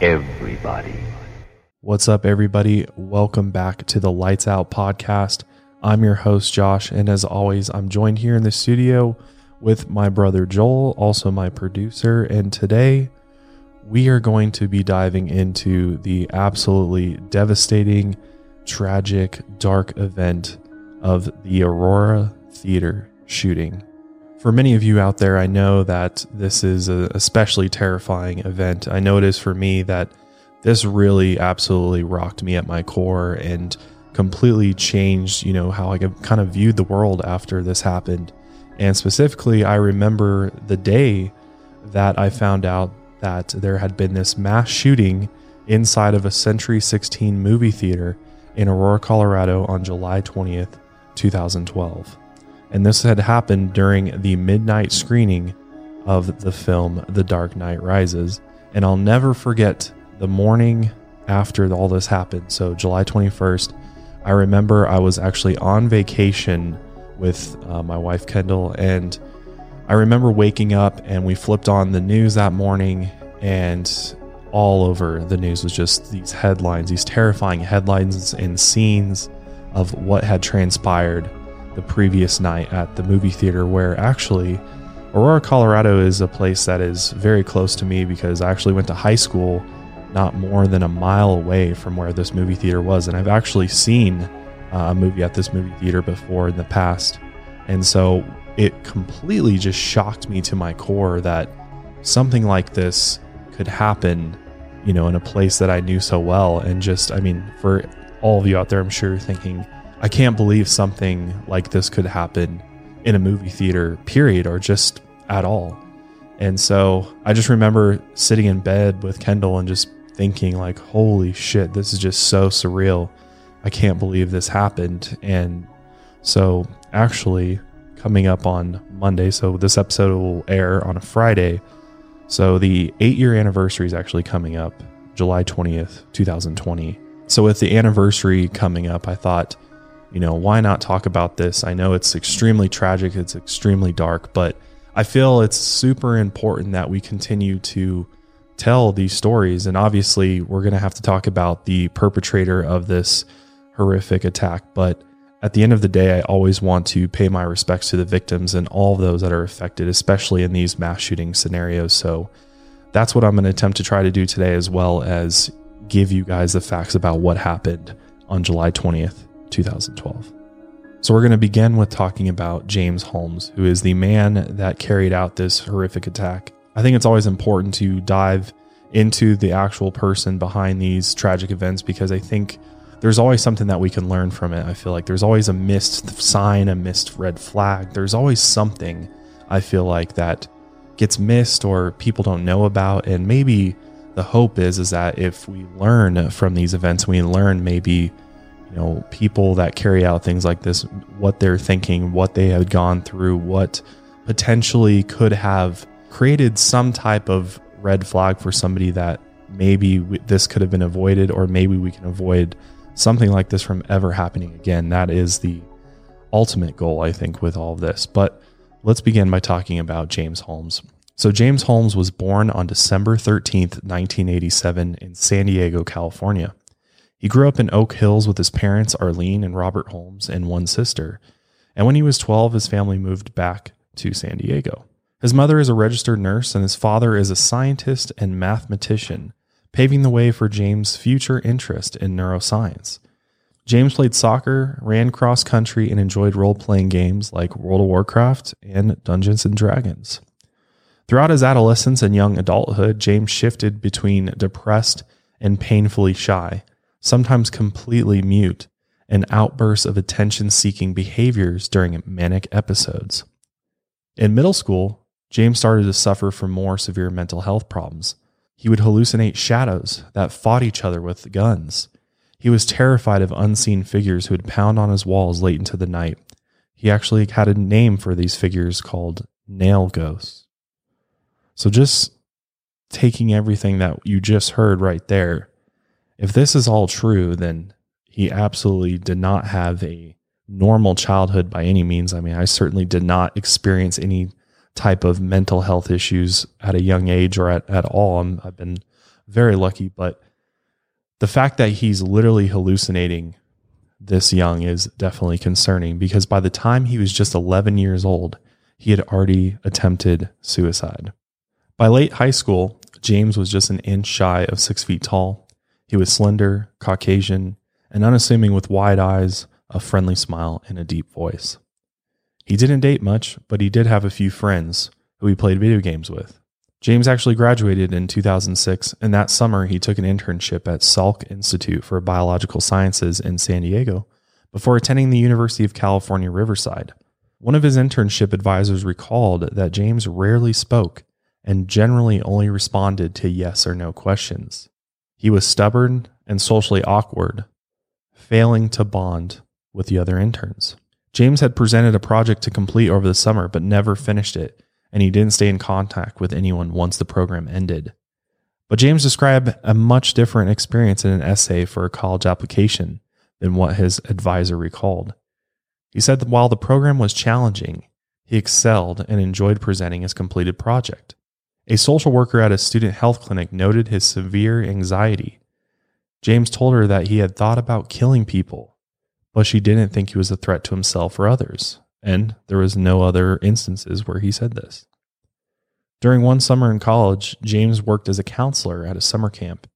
everybody. What's up, everybody? Welcome back to the Lights Out podcast. I'm your host, Josh, and as always, I'm joined here in the studio with my brother Joel, also my producer. And today, we are going to be diving into the absolutely devastating, tragic, dark event of the Aurora Theater shooting. For many of you out there, I know that this is an especially terrifying event. I know it is for me that this really absolutely rocked me at my core and completely changed, you know, how I kind of viewed the world after this happened. And specifically, I remember the day that I found out that there had been this mass shooting inside of a Century 16 movie theater in Aurora, Colorado on July 20th, 2012. And this had happened during the midnight screening of the film The Dark Knight Rises. And I'll never forget the morning after all this happened. So, July 21st, I remember I was actually on vacation with uh, my wife, Kendall, and I remember waking up and we flipped on the news that morning, and all over the news was just these headlines, these terrifying headlines and scenes of what had transpired the previous night at the movie theater, where actually Aurora, Colorado is a place that is very close to me because I actually went to high school not more than a mile away from where this movie theater was. And I've actually seen uh, a movie at this movie theater before in the past. And so it completely just shocked me to my core that something like this could happen, you know, in a place that I knew so well. And just, I mean, for all of you out there, I'm sure you're thinking, I can't believe something like this could happen in a movie theater, period, or just at all. And so I just remember sitting in bed with Kendall and just thinking, like, holy shit, this is just so surreal. I can't believe this happened. And so, actually, coming up on Monday, so this episode will air on a Friday. So, the eight year anniversary is actually coming up July 20th, 2020. So, with the anniversary coming up, I thought, you know, why not talk about this? I know it's extremely tragic, it's extremely dark, but I feel it's super important that we continue to tell these stories. And obviously, we're going to have to talk about the perpetrator of this horrific attack. But at the end of the day, I always want to pay my respects to the victims and all those that are affected, especially in these mass shooting scenarios. So that's what I'm going to attempt to try to do today, as well as give you guys the facts about what happened on July 20th, 2012. So, we're going to begin with talking about James Holmes, who is the man that carried out this horrific attack. I think it's always important to dive into the actual person behind these tragic events because I think there's always something that we can learn from it. I feel like there's always a missed sign, a missed red flag. There's always something I feel like that gets missed or people don't know about and maybe the hope is is that if we learn from these events, we learn maybe know people that carry out things like this what they're thinking what they had gone through what potentially could have created some type of red flag for somebody that maybe this could have been avoided or maybe we can avoid something like this from ever happening again. That is the ultimate goal i think with all of this. But let's begin by talking about james holmes. So james holmes was born on december 13th 1987 in san diego california he grew up in Oak Hills with his parents, Arlene and Robert Holmes, and one sister. And when he was 12, his family moved back to San Diego. His mother is a registered nurse, and his father is a scientist and mathematician, paving the way for James' future interest in neuroscience. James played soccer, ran cross country, and enjoyed role playing games like World of Warcraft and Dungeons and Dragons. Throughout his adolescence and young adulthood, James shifted between depressed and painfully shy sometimes completely mute, and outbursts of attention seeking behaviors during manic episodes. In middle school, James started to suffer from more severe mental health problems. He would hallucinate shadows that fought each other with guns. He was terrified of unseen figures who would pound on his walls late into the night. He actually had a name for these figures called nail ghosts. So, just taking everything that you just heard right there, if this is all true, then he absolutely did not have a normal childhood by any means. I mean, I certainly did not experience any type of mental health issues at a young age or at, at all. i have been very lucky. But the fact that he's literally hallucinating this young is definitely concerning because by the time he was just 11 years old, he had already attempted suicide. By late high school, James was just an inch shy of six feet tall. He was slender, Caucasian, and unassuming with wide eyes, a friendly smile, and a deep voice. He didn't date much, but he did have a few friends who he played video games with. James actually graduated in 2006, and that summer he took an internship at Salk Institute for Biological Sciences in San Diego before attending the University of California, Riverside. One of his internship advisors recalled that James rarely spoke and generally only responded to yes or no questions. He was stubborn and socially awkward, failing to bond with the other interns. James had presented a project to complete over the summer, but never finished it, and he didn't stay in contact with anyone once the program ended. But James described a much different experience in an essay for a college application than what his advisor recalled. He said that while the program was challenging, he excelled and enjoyed presenting his completed project. A social worker at a student health clinic noted his severe anxiety. James told her that he had thought about killing people, but she didn't think he was a threat to himself or others and there was no other instances where he said this. During one summer in college, James worked as a counselor at a summer camp.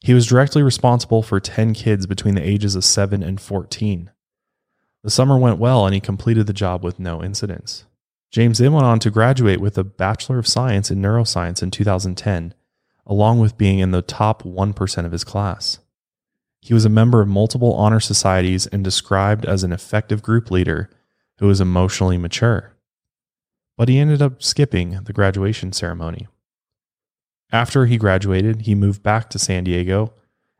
He was directly responsible for 10 kids between the ages of 7 and 14. The summer went well and he completed the job with no incidents. James then went on to graduate with a Bachelor of Science in Neuroscience in 2010, along with being in the top 1% of his class. He was a member of multiple honor societies and described as an effective group leader who was emotionally mature. But he ended up skipping the graduation ceremony. After he graduated, he moved back to San Diego,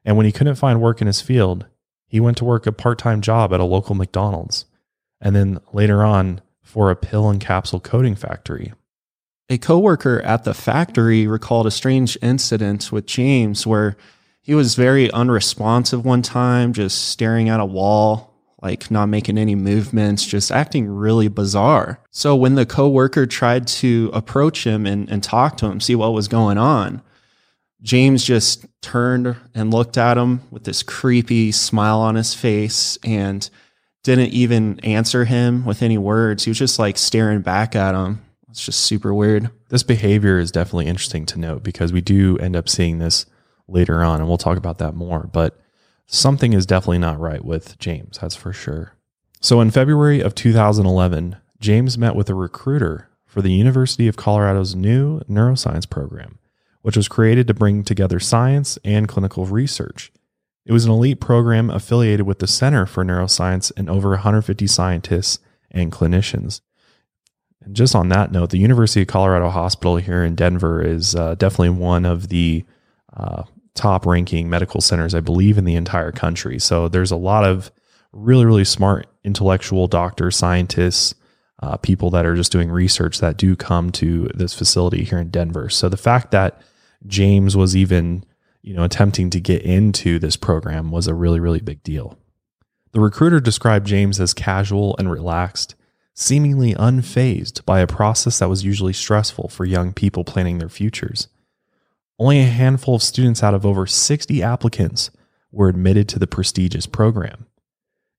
and when he couldn't find work in his field, he went to work a part time job at a local McDonald's, and then later on for a pill and capsule coating factory. A coworker at the factory recalled a strange incident with James where he was very unresponsive one time, just staring at a wall like not making any movements, just acting really bizarre. So when the coworker tried to approach him and, and talk to him, see what was going on, James just turned and looked at him with this creepy smile on his face and didn't even answer him with any words. He was just like staring back at him. It's just super weird. This behavior is definitely interesting to note because we do end up seeing this later on, and we'll talk about that more. But something is definitely not right with James, that's for sure. So in February of 2011, James met with a recruiter for the University of Colorado's new neuroscience program, which was created to bring together science and clinical research. It was an elite program affiliated with the Center for Neuroscience and over 150 scientists and clinicians. And just on that note, the University of Colorado Hospital here in Denver is uh, definitely one of the uh, top ranking medical centers, I believe, in the entire country. So there's a lot of really, really smart intellectual doctors, scientists, uh, people that are just doing research that do come to this facility here in Denver. So the fact that James was even, you know, attempting to get into this program was a really, really big deal. The recruiter described James as casual and relaxed, seemingly unfazed by a process that was usually stressful for young people planning their futures. Only a handful of students out of over 60 applicants were admitted to the prestigious program.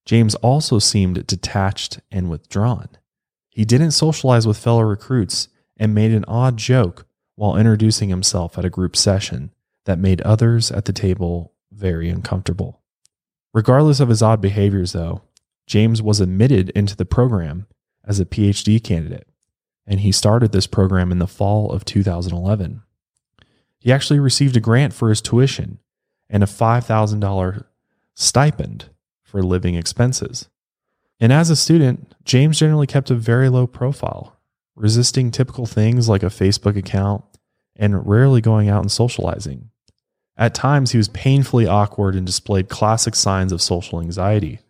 James also seemed detached and withdrawn. He didn't socialize with fellow recruits and made an odd joke while introducing himself at a group session that made others at the table very uncomfortable. Regardless of his odd behaviors, though, James was admitted into the program as a PhD candidate, and he started this program in the fall of 2011. He actually received a grant for his tuition and a $5,000 stipend for living expenses. And as a student, James generally kept a very low profile, resisting typical things like a Facebook account and rarely going out and socializing. At times, he was painfully awkward and displayed classic signs of social anxiety.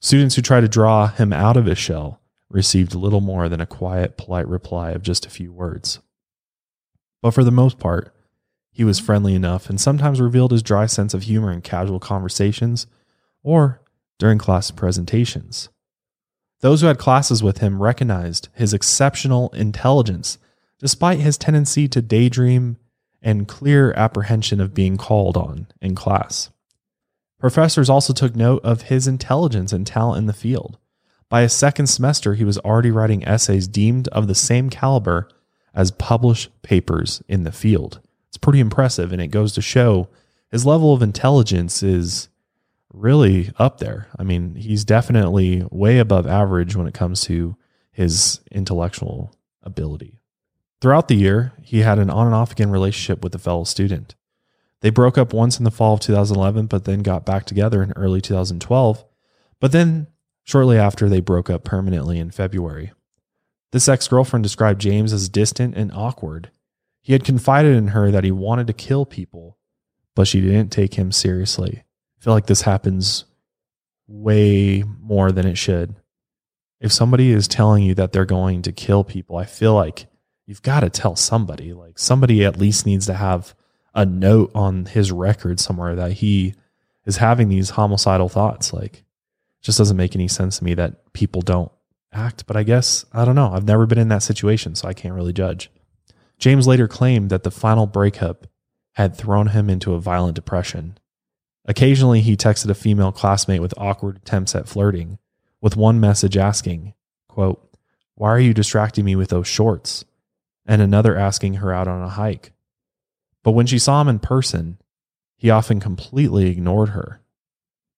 Students who tried to draw him out of his shell received little more than a quiet, polite reply of just a few words. But for the most part, he was friendly enough and sometimes revealed his dry sense of humor in casual conversations or during class presentations. Those who had classes with him recognized his exceptional intelligence despite his tendency to daydream and clear apprehension of being called on in class. Professors also took note of his intelligence and talent in the field. By his second semester, he was already writing essays deemed of the same caliber as published papers in the field. It's pretty impressive, and it goes to show his level of intelligence is really up there. I mean, he's definitely way above average when it comes to his intellectual ability. Throughout the year, he had an on and off again relationship with a fellow student. They broke up once in the fall of 2011, but then got back together in early 2012. But then, shortly after, they broke up permanently in February. This ex girlfriend described James as distant and awkward. He had confided in her that he wanted to kill people, but she didn't take him seriously. I feel like this happens way more than it should. If somebody is telling you that they're going to kill people, I feel like you've got to tell somebody. Like somebody at least needs to have a note on his record somewhere that he is having these homicidal thoughts. Like, just doesn't make any sense to me that people don't act. But I guess, I don't know. I've never been in that situation, so I can't really judge. James later claimed that the final breakup had thrown him into a violent depression. Occasionally, he texted a female classmate with awkward attempts at flirting, with one message asking, quote, Why are you distracting me with those shorts? And another asking her out on a hike. But when she saw him in person, he often completely ignored her.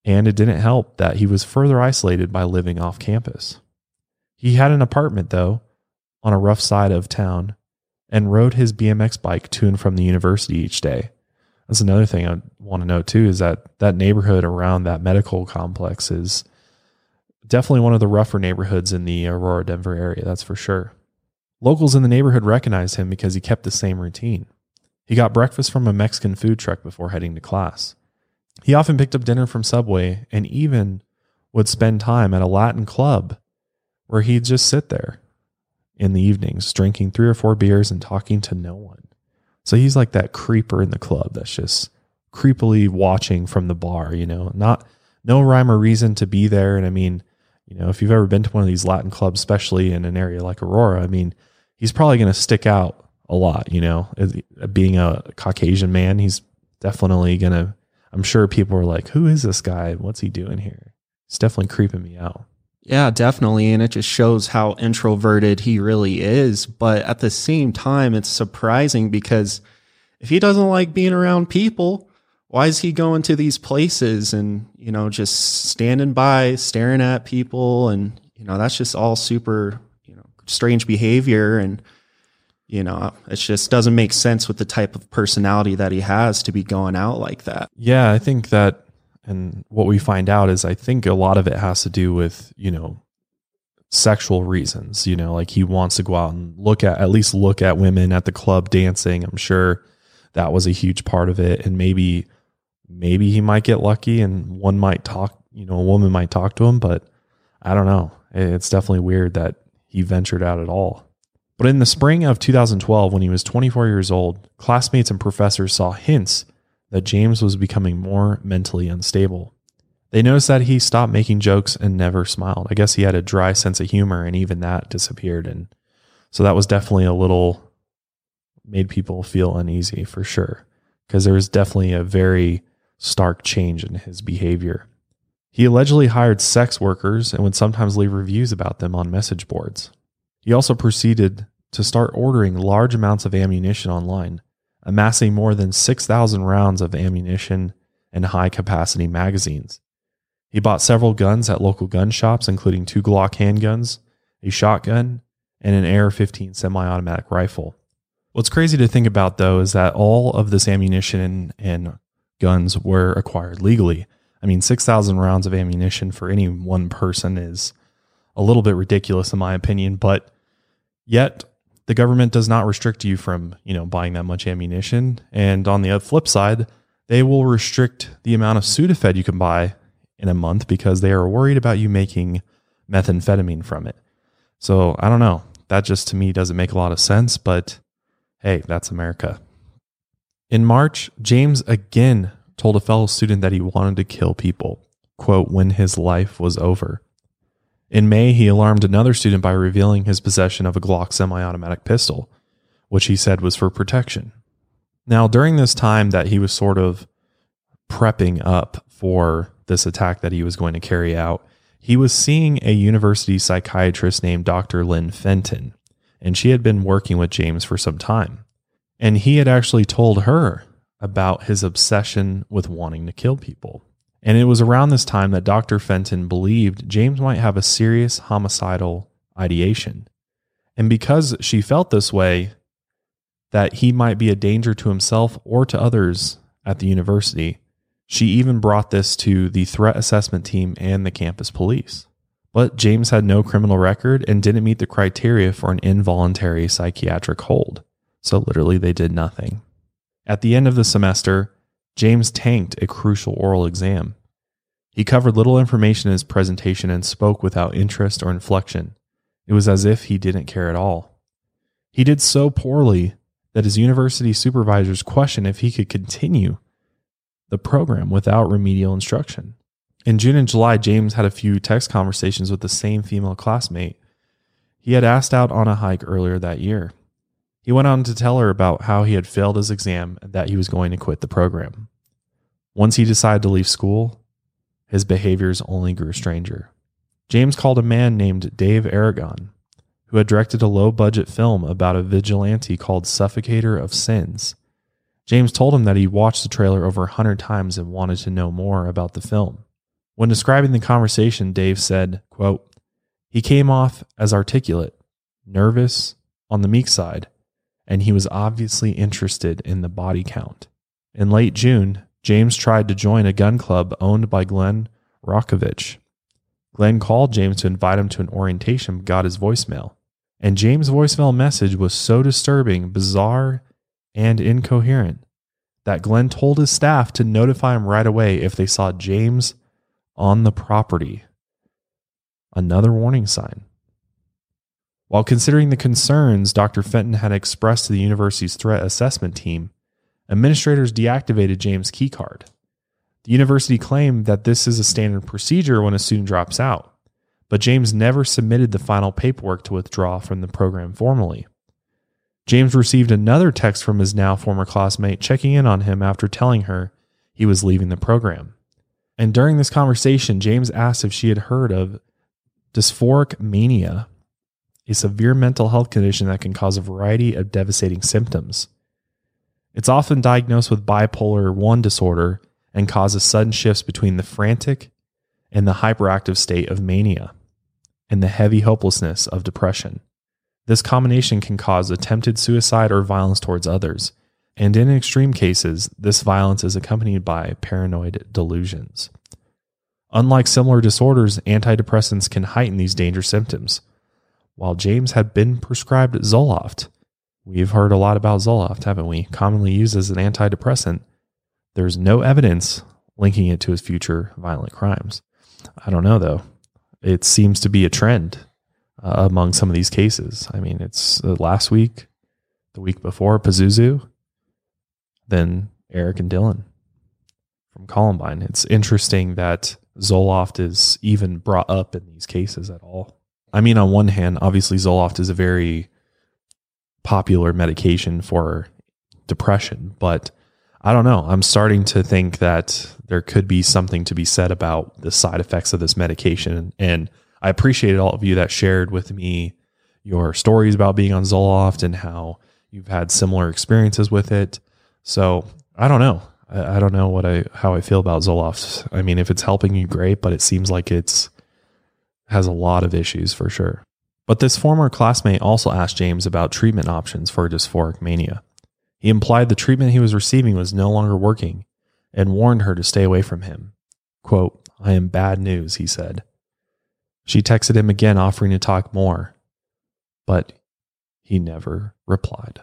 And it didn't help that he was further isolated by living off campus. He had an apartment, though, on a rough side of town and rode his BMX bike to and from the university each day. That's another thing I want to know too is that that neighborhood around that medical complex is definitely one of the rougher neighborhoods in the Aurora, Denver area. That's for sure. Locals in the neighborhood recognized him because he kept the same routine. He got breakfast from a Mexican food truck before heading to class. He often picked up dinner from Subway and even would spend time at a Latin club where he'd just sit there in the evenings, drinking three or four beers and talking to no one. So he's like that creeper in the club that's just creepily watching from the bar, you know, not no rhyme or reason to be there. And I mean, you know, if you've ever been to one of these Latin clubs, especially in an area like Aurora, I mean, he's probably going to stick out a lot, you know, uh, being a Caucasian man, he's definitely going to, I'm sure people are like, who is this guy? What's he doing here? It's definitely creeping me out. Yeah, definitely. And it just shows how introverted he really is. But at the same time, it's surprising because if he doesn't like being around people, why is he going to these places and, you know, just standing by, staring at people? And, you know, that's just all super, strange behavior. And, you know, it just doesn't make sense with the type of personality that he has to be going out like that. Yeah, I think that and what we find out is I think a lot of it has to do with, you know, sexual reasons, you know, like he wants to go out and look at at least look at women at the club dancing. I'm sure that was a huge part of it and maybe maybe he might get lucky and one might talk, you know, a woman might talk to him, but I don't know. It's definitely weird that he ventured out at all. But in the spring of 2012 when he was 24 years old, classmates and professors saw hints that James was becoming more mentally unstable. They noticed that he stopped making jokes and never smiled. I guess he had a dry sense of humor, and even that disappeared. And so that was definitely a little made people feel uneasy for sure, because there was definitely a very stark change in his behavior. He allegedly hired sex workers and would sometimes leave reviews about them on message boards. He also proceeded to start ordering large amounts of ammunition online, amassing more than 6,000 rounds of ammunition and high capacity magazines. He bought several guns at local gun shops, including two Glock handguns, a shotgun, and an AR 15 semi automatic rifle. What's crazy to think about, though, is that all of this ammunition and guns were acquired legally. I mean, 6,000 rounds of ammunition for any one person is a little bit ridiculous, in my opinion, but yet the government does not restrict you from, you know, buying that much ammunition. And on the flip side, they will restrict the amount of Sudafed you can buy in a month because they are worried about you making methamphetamine from it. So I don't know. That just to me doesn't make a lot of sense, but hey, that's America. In March, James again told a fellow student that he wanted to kill people, quote, when his life was over. In May, he alarmed another student by revealing his possession of a Glock semi automatic pistol, which he said was for protection. Now, during this time that he was sort of prepping up for this attack that he was going to carry out, he was seeing a university psychiatrist named Dr. Lynn Fenton, and she had been working with James for some time. And he had actually told her about his obsession with wanting to kill people. And it was around this time that Dr. Fenton believed James might have a serious homicidal ideation. And because she felt this way, that he might be a danger to himself or to others at the university, she even brought this to the threat assessment team and the campus police. But James had no criminal record and didn't meet the criteria for an involuntary psychiatric hold. So literally, they did nothing. At the end of the semester, James tanked a crucial oral exam. He covered little information in his presentation and spoke without interest or inflection. It was as if he didn't care at all. He did so poorly that his university supervisors questioned if he could continue the program without remedial instruction. In June and July, James had a few text conversations with the same female classmate he had asked out on a hike earlier that year. He went on to tell her about how he had failed his exam and that he was going to quit the program. Once he decided to leave school, his behaviors only grew stranger. James called a man named Dave Aragon, who had directed a low budget film about a vigilante called Suffocator of Sins. James told him that he watched the trailer over a hundred times and wanted to know more about the film. When describing the conversation, Dave said, quote, He came off as articulate, nervous, on the meek side, and he was obviously interested in the body count. In late June, James tried to join a gun club owned by Glenn Rotkovich. Glenn called James to invite him to an orientation, but got his voicemail. And James' voicemail message was so disturbing, bizarre, and incoherent that Glenn told his staff to notify him right away if they saw James on the property. Another warning sign. While considering the concerns Dr. Fenton had expressed to the university's threat assessment team, administrators deactivated James' keycard. The university claimed that this is a standard procedure when a student drops out, but James never submitted the final paperwork to withdraw from the program formally. James received another text from his now former classmate checking in on him after telling her he was leaving the program. And during this conversation, James asked if she had heard of dysphoric mania, a severe mental health condition that can cause a variety of devastating symptoms. It's often diagnosed with bipolar 1 disorder and causes sudden shifts between the frantic and the hyperactive state of mania and the heavy hopelessness of depression. This combination can cause attempted suicide or violence towards others, and in extreme cases, this violence is accompanied by paranoid delusions. Unlike similar disorders, antidepressants can heighten these danger symptoms. While James had been prescribed Zoloft, we've heard a lot about Zoloft, haven't we? Commonly used as an antidepressant, there's no evidence linking it to his future violent crimes. I don't know though. It seems to be a trend uh, among some of these cases. I mean, it's uh, last week, the week before, Pazuzu, then Eric and Dylan from Columbine. It's interesting that Zoloft is even brought up in these cases at all. I mean, on one hand, obviously, Zoloft is a very popular medication for depression, but I don't know. I'm starting to think that there could be something to be said about the side effects of this medication. And I appreciated all of you that shared with me your stories about being on Zoloft and how you've had similar experiences with it. So I don't know. I, don't know what I how I feel about Zoloft. I mean, if it's helping you, great, but it seems like it's has a lot of issues for sure. But this former classmate also asked James about treatment options for dysphoric mania. He implied the treatment he was receiving was no longer working and warned her to stay away from him. Quote, I am bad news, he said. She texted him again, offering to talk more, but he never replied.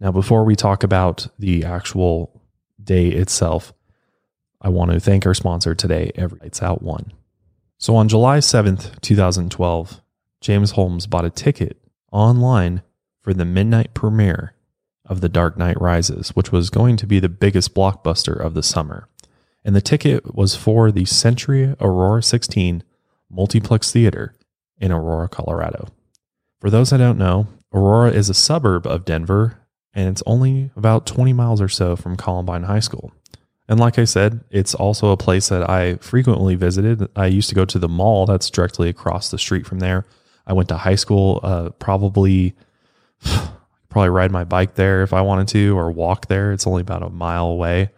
Now, before we talk about the actual day itself, I want to thank our sponsor today, Every Lights Out One. So on July 7th, 2012, James Holmes bought a ticket online for the midnight premiere of The Dark Knight Rises, which was going to be the biggest blockbuster of the summer. And the ticket was for the Century Aurora 16 Multiplex Theater in Aurora, Colorado. For those that don't know, Aurora is a suburb of Denver and it's only about 20 miles or so from Columbine High School. And like I said, it's also a place that I frequently visited. I used to go to the mall that's directly across the street from there. I went to high school, uh, probably probably ride my bike there if I wanted to, or walk there. It's only about a mile away.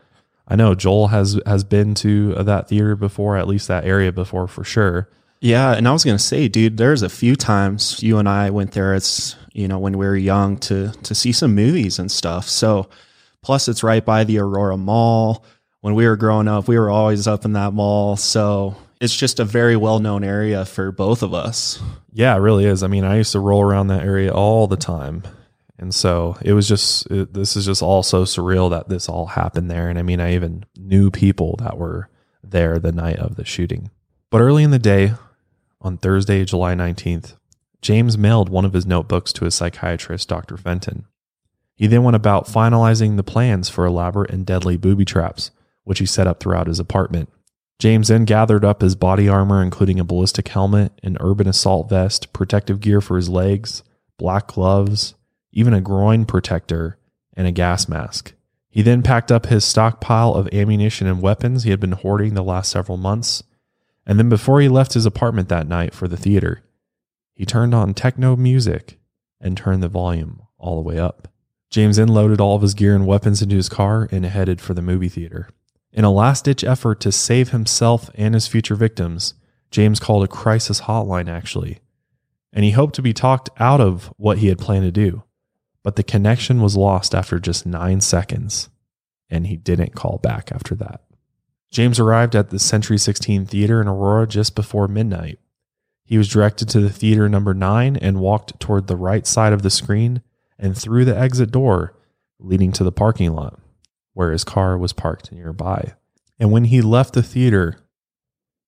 I know Joel has has been to that theater before, at least that area before for sure. Yeah, and I was gonna say, dude, there's a few times you and I went there. It's you know when we were young to to see some movies and stuff. So, plus it's right by the Aurora Mall. When we were growing up, we were always up in that mall. So it's just a very well known area for both of us. Yeah, it really is. I mean, I used to roll around that area all the time. And so it was just, it, this is just all so surreal that this all happened there. And I mean, I even knew people that were there the night of the shooting. But early in the day, on Thursday, July 19th, James mailed one of his notebooks to his psychiatrist, Dr. Fenton. He then went about finalizing the plans for elaborate and deadly booby traps, which he set up throughout his apartment. James then gathered up his body armor, including a ballistic helmet, an urban assault vest, protective gear for his legs, black gloves, even a groin protector, and a gas mask. He then packed up his stockpile of ammunition and weapons he had been hoarding the last several months. And then before he left his apartment that night for the theater, he turned on techno music and turned the volume all the way up. James then loaded all of his gear and weapons into his car and headed for the movie theater. In a last ditch effort to save himself and his future victims, James called a crisis hotline actually, and he hoped to be talked out of what he had planned to do but the connection was lost after just nine seconds, and he didn't call back after that. James arrived at the Century 16 Theater in Aurora just before midnight. He was directed to the theater number nine and walked toward the right side of the screen and through the exit door leading to the parking lot where his car was parked nearby. And when he left the theater,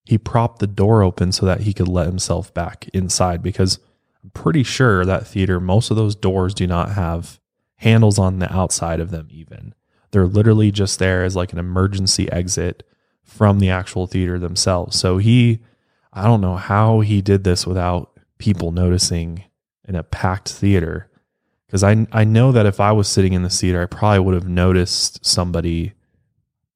he propped the door open so that he could let himself back inside because I'm pretty sure that theater, most of those doors do not have handles on the outside of them, even. They're literally just there as like an emergency exit from the actual theater themselves. So he, I don't know how he did this without people noticing in a packed theater. Because I, I know that if I was sitting in the theater, I probably would have noticed somebody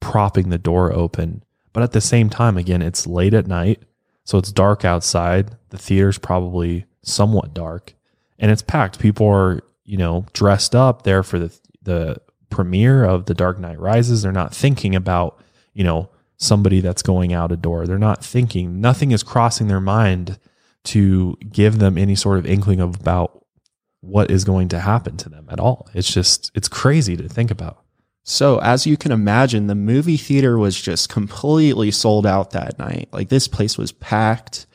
propping the door open. But at the same time, again, it's late at night. So it's dark outside. The theater's probably somewhat dark, and it's packed. People are, you know, dressed up there for the the premiere of The Dark Knight Rises. They're not thinking about, you know, somebody that's going out a door. They're not thinking, nothing is crossing their mind to give them any sort of inkling of about what is going to happen to them at all. It's just, it's crazy to think about. So, as you can imagine, the movie theater was just completely sold out that night. Like, this place was packed,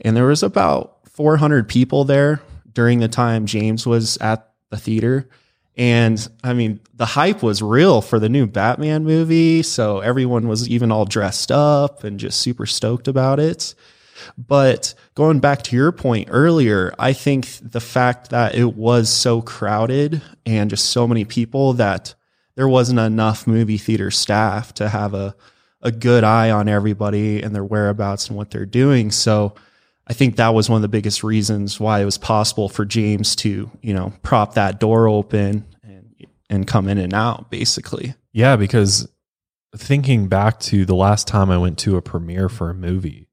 and there was about 400 people there during the time James was at the theater. And I mean, the hype was real for the new Batman movie. So everyone was even all dressed up and just super stoked about it. But going back to your point earlier, I think the fact that it was so crowded and just so many people that there wasn't enough movie theater staff to have a, a good eye on everybody and their whereabouts and what they're doing. So I think that was one of the biggest reasons why it was possible for James to, you know, prop that door open and and come in and out basically. Yeah, because thinking back to the last time I went to a premiere for a movie,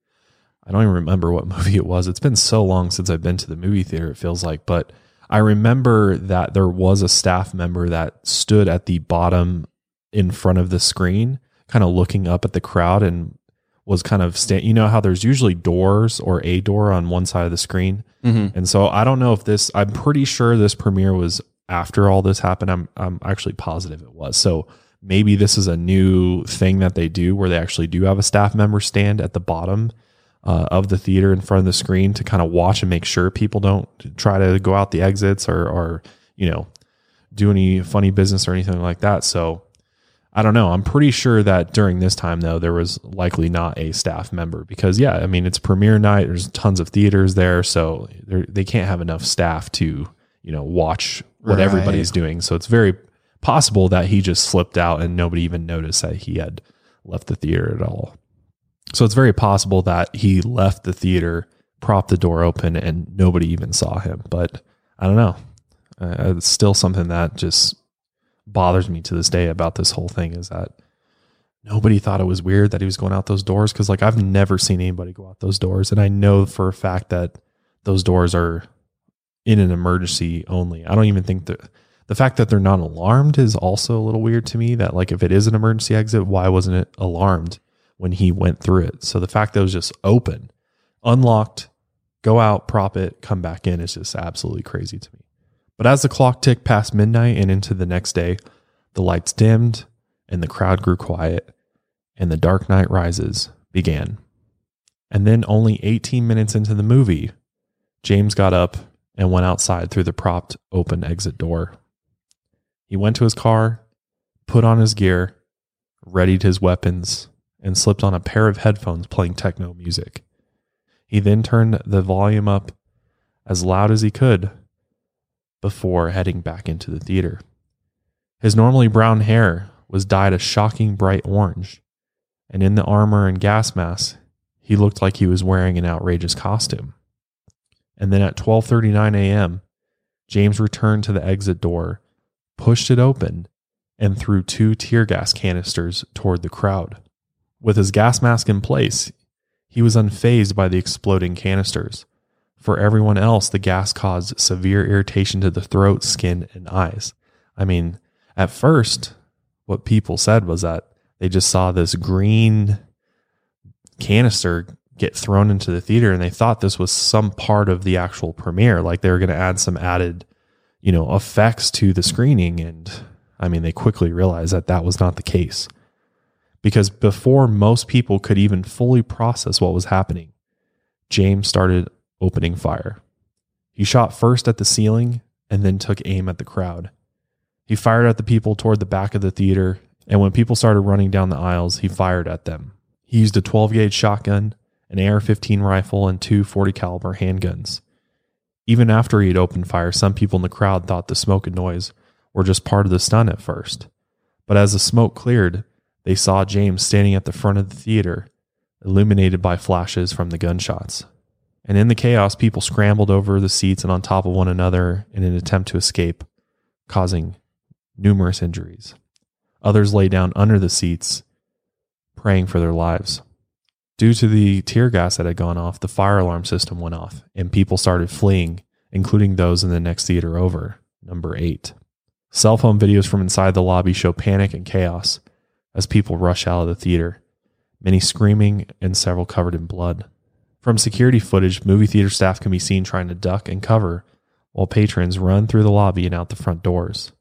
I don't even remember what movie it was. It's been so long since I've been to the movie theater, it feels like, but I remember that there was a staff member that stood at the bottom in front of the screen, kind of looking up at the crowd and was kind of sta- you know how there's usually doors or a door on one side of the screen mm-hmm. and so i don't know if this i'm pretty sure this premiere was after all this happened i'm i'm actually positive it was so maybe this is a new thing that they do where they actually do have a staff member stand at the bottom uh, of the theater in front of the screen to kind of watch and make sure people don't try to go out the exits or or you know do any funny business or anything like that so I don't know. I'm pretty sure that during this time though, there was likely not a staff member because yeah, I mean it's premiere night. There's tons of theaters there, so they can't have enough staff to you know watch what right. everybody's doing. So it's very possible that he just slipped out and nobody even noticed that he had left the theater at all. So it's very possible that he left the theater, propped the door open, and nobody even saw him. But I don't know. Uh, it's still something that just bothers me to this day about this whole thing is that nobody thought it was weird that he was going out those doors because like I've never seen anybody go out those doors, and I know for a fact that those doors are in an emergency only. I don't even think that the fact that they're not alarmed is also a little weird to me. That like if it is an emergency exit, why wasn't it alarmed when he went through it? So the fact that it was just open, unlocked, go out, prop it, come back in is just absolutely crazy to me. But as the clock ticked past midnight and into the next day, the lights dimmed and the crowd grew quiet, and the Dark Knight Rises began. And then, only 18 minutes into the movie, James got up and went outside through the propped open exit door. He went to his car, put on his gear, readied his weapons, and slipped on a pair of headphones playing techno music. He then turned the volume up as loud as he could before heading back into the theater. His normally brown hair was dyed a shocking bright orange, and in the armor and gas mask, he looked like he was wearing an outrageous costume. And then at 12:39 a.m., James returned to the exit door, pushed it open, and threw two tear gas canisters toward the crowd. With his gas mask in place, he was unfazed by the exploding canisters. For everyone else, the gas caused severe irritation to the throat, skin, and eyes. I mean, at first, what people said was that they just saw this green canister get thrown into the theater and they thought this was some part of the actual premiere like they were going to add some added you know effects to the screening and i mean they quickly realized that that was not the case because before most people could even fully process what was happening james started opening fire he shot first at the ceiling and then took aim at the crowd he fired at the people toward the back of the theater, and when people started running down the aisles, he fired at them. He used a 12 gauge shotgun, an AR-15 rifle, and two 40 caliber handguns. Even after he had opened fire, some people in the crowd thought the smoke and noise were just part of the stunt at first. But as the smoke cleared, they saw James standing at the front of the theater, illuminated by flashes from the gunshots. And in the chaos, people scrambled over the seats and on top of one another in an attempt to escape, causing numerous injuries. Others lay down under the seats, praying for their lives. Due to the tear gas that had gone off, the fire alarm system went off, and people started fleeing, including those in the next theater over, number eight. Cell phone videos from inside the lobby show panic and chaos as people rush out of the theater, many screaming and several covered in blood. From security footage, movie theater staff can be seen trying to duck and cover while patrons run through the lobby and out the front doors.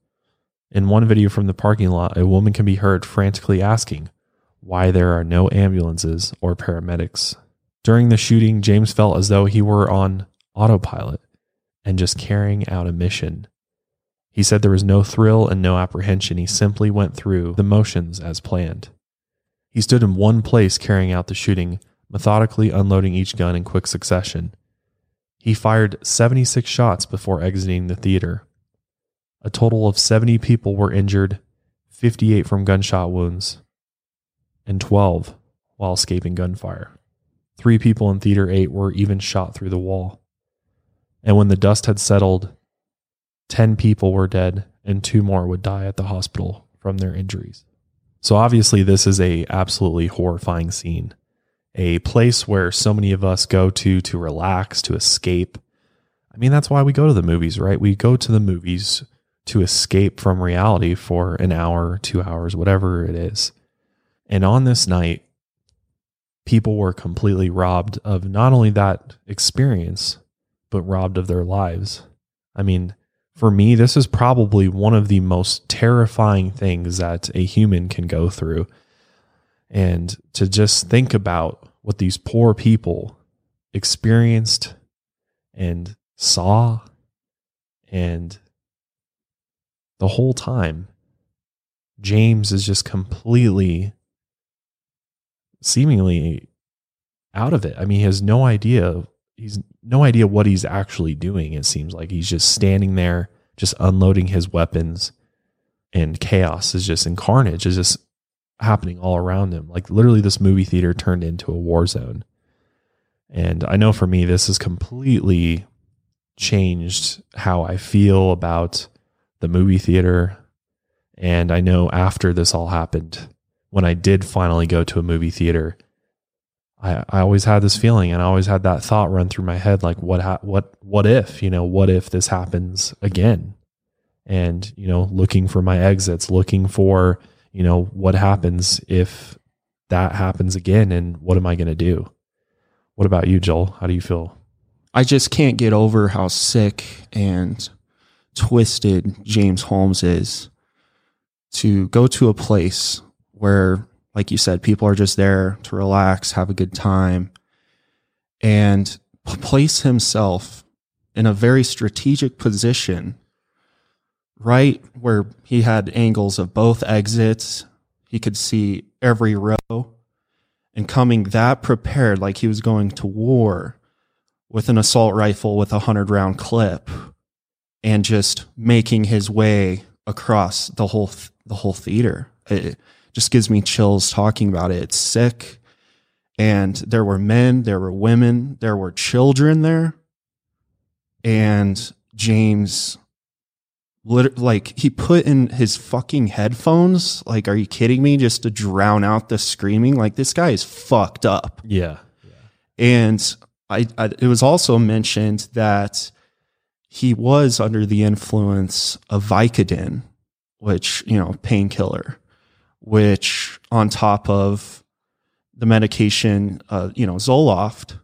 In one video from the parking lot, a woman can be heard frantically asking why there are no ambulances or paramedics. During the shooting, James felt as though he were on autopilot and just carrying out a mission. He said there was no thrill and no apprehension. He simply went through the motions as planned. He stood in one place carrying out the shooting, methodically unloading each gun in quick succession. He fired 76 shots before exiting the theater. A total of 70 people were injured, 58 from gunshot wounds, and 12 while escaping gunfire. Three people in Theater 8 were even shot through the wall. And when the dust had settled, 10 people were dead and two more would die at the hospital from their injuries. So obviously this is a absolutely horrifying scene. A place where so many of us go to to relax, to escape. I mean that's why we go to the movies, right? We go to the movies to escape from reality for an hour, two hours, whatever it is. And on this night, people were completely robbed of not only that experience, but robbed of their lives. I mean, for me, this is probably one of the most terrifying things that a human can go through. And to just think about what these poor people experienced and saw and the whole time, James is just completely, seemingly out of it. I mean, he has no idea. He's no idea what he's actually doing. It seems like he's just standing there, just unloading his weapons, and chaos is just in carnage is just happening all around him. Like literally, this movie theater turned into a war zone. And I know for me, this has completely changed how I feel about the movie theater And I know after this all happened, when I did finally go to a movie theater, I, I always had this feeling and I always had that thought run through my head like what ha- what what if you know what if this happens again? And you know looking for my exits looking for you know what happens if that happens again and what am I going to do? What about you Joel? How do you feel? I just can't get over how sick and twisted James Holmes is to go to a place where like you said, people are just there to relax, have a good time, and place himself in a very strategic position, right where he had angles of both exits. He could see every row and coming that prepared, like he was going to war with an assault rifle with a hundred round clip and just making his way across the whole, the whole theater. It, just gives me chills talking about it. It's sick. And there were men, there were women, there were children there. And James, like, he put in his fucking headphones. Like, are you kidding me? Just to drown out the screaming. Like, this guy is fucked up. Yeah. yeah. And I, I, it was also mentioned that he was under the influence of Vicodin, which, you know, painkiller which on top of the medication, uh, you know, Zoloft,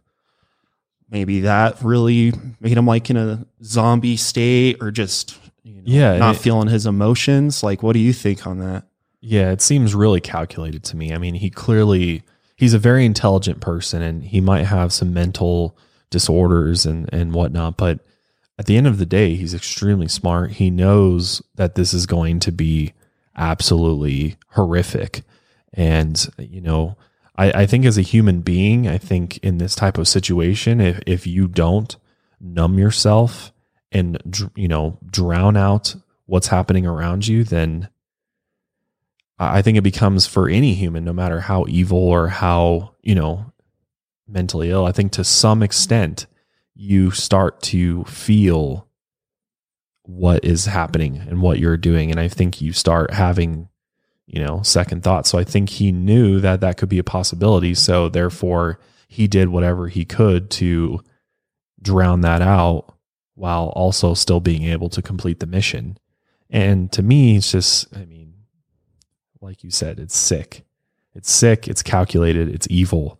maybe that really made him like in a zombie state or just, you know, yeah, not it, feeling his emotions. Like, what do you think on that? Yeah, it seems really calculated to me. I mean, he clearly, he's a very intelligent person and he might have some mental disorders and, and whatnot, but at the end of the day, he's extremely smart. He knows that this is going to be absolutely horrific. And, you know, I, I think as a human being, I think in this type of situation, if, if you don't numb yourself and, you know, drown out what's happening around you, then I think it becomes for any human, no matter how evil or how, you know, mentally ill, I think to some extent you start to feel what is happening and what you're doing. And I think you start having, you know, second thoughts. So I think he knew that that could be a possibility. So therefore, he did whatever he could to drown that out while also still being able to complete the mission. And to me, it's just, I mean, like you said, it's sick. It's sick. It's calculated. It's evil.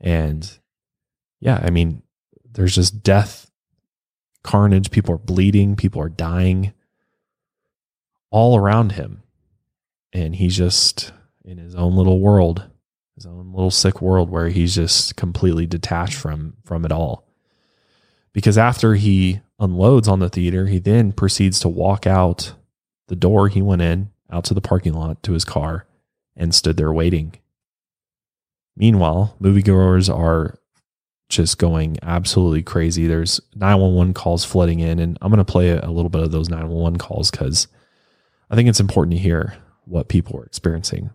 And yeah, I mean, there's just death carnage. People are bleeding. People are dying all around him. And he's just in his own little world, his own little sick world where he's just completely detached from, from it all. Because after he unloads on the theater, he then proceeds to walk out the door he went in, out to the parking lot to his car, and stood there waiting. Meanwhile, moviegoers are just going absolutely crazy. There's 911 calls flooding in, and I'm going to play a little bit of those 911 calls because I think it's important to hear what people are experiencing.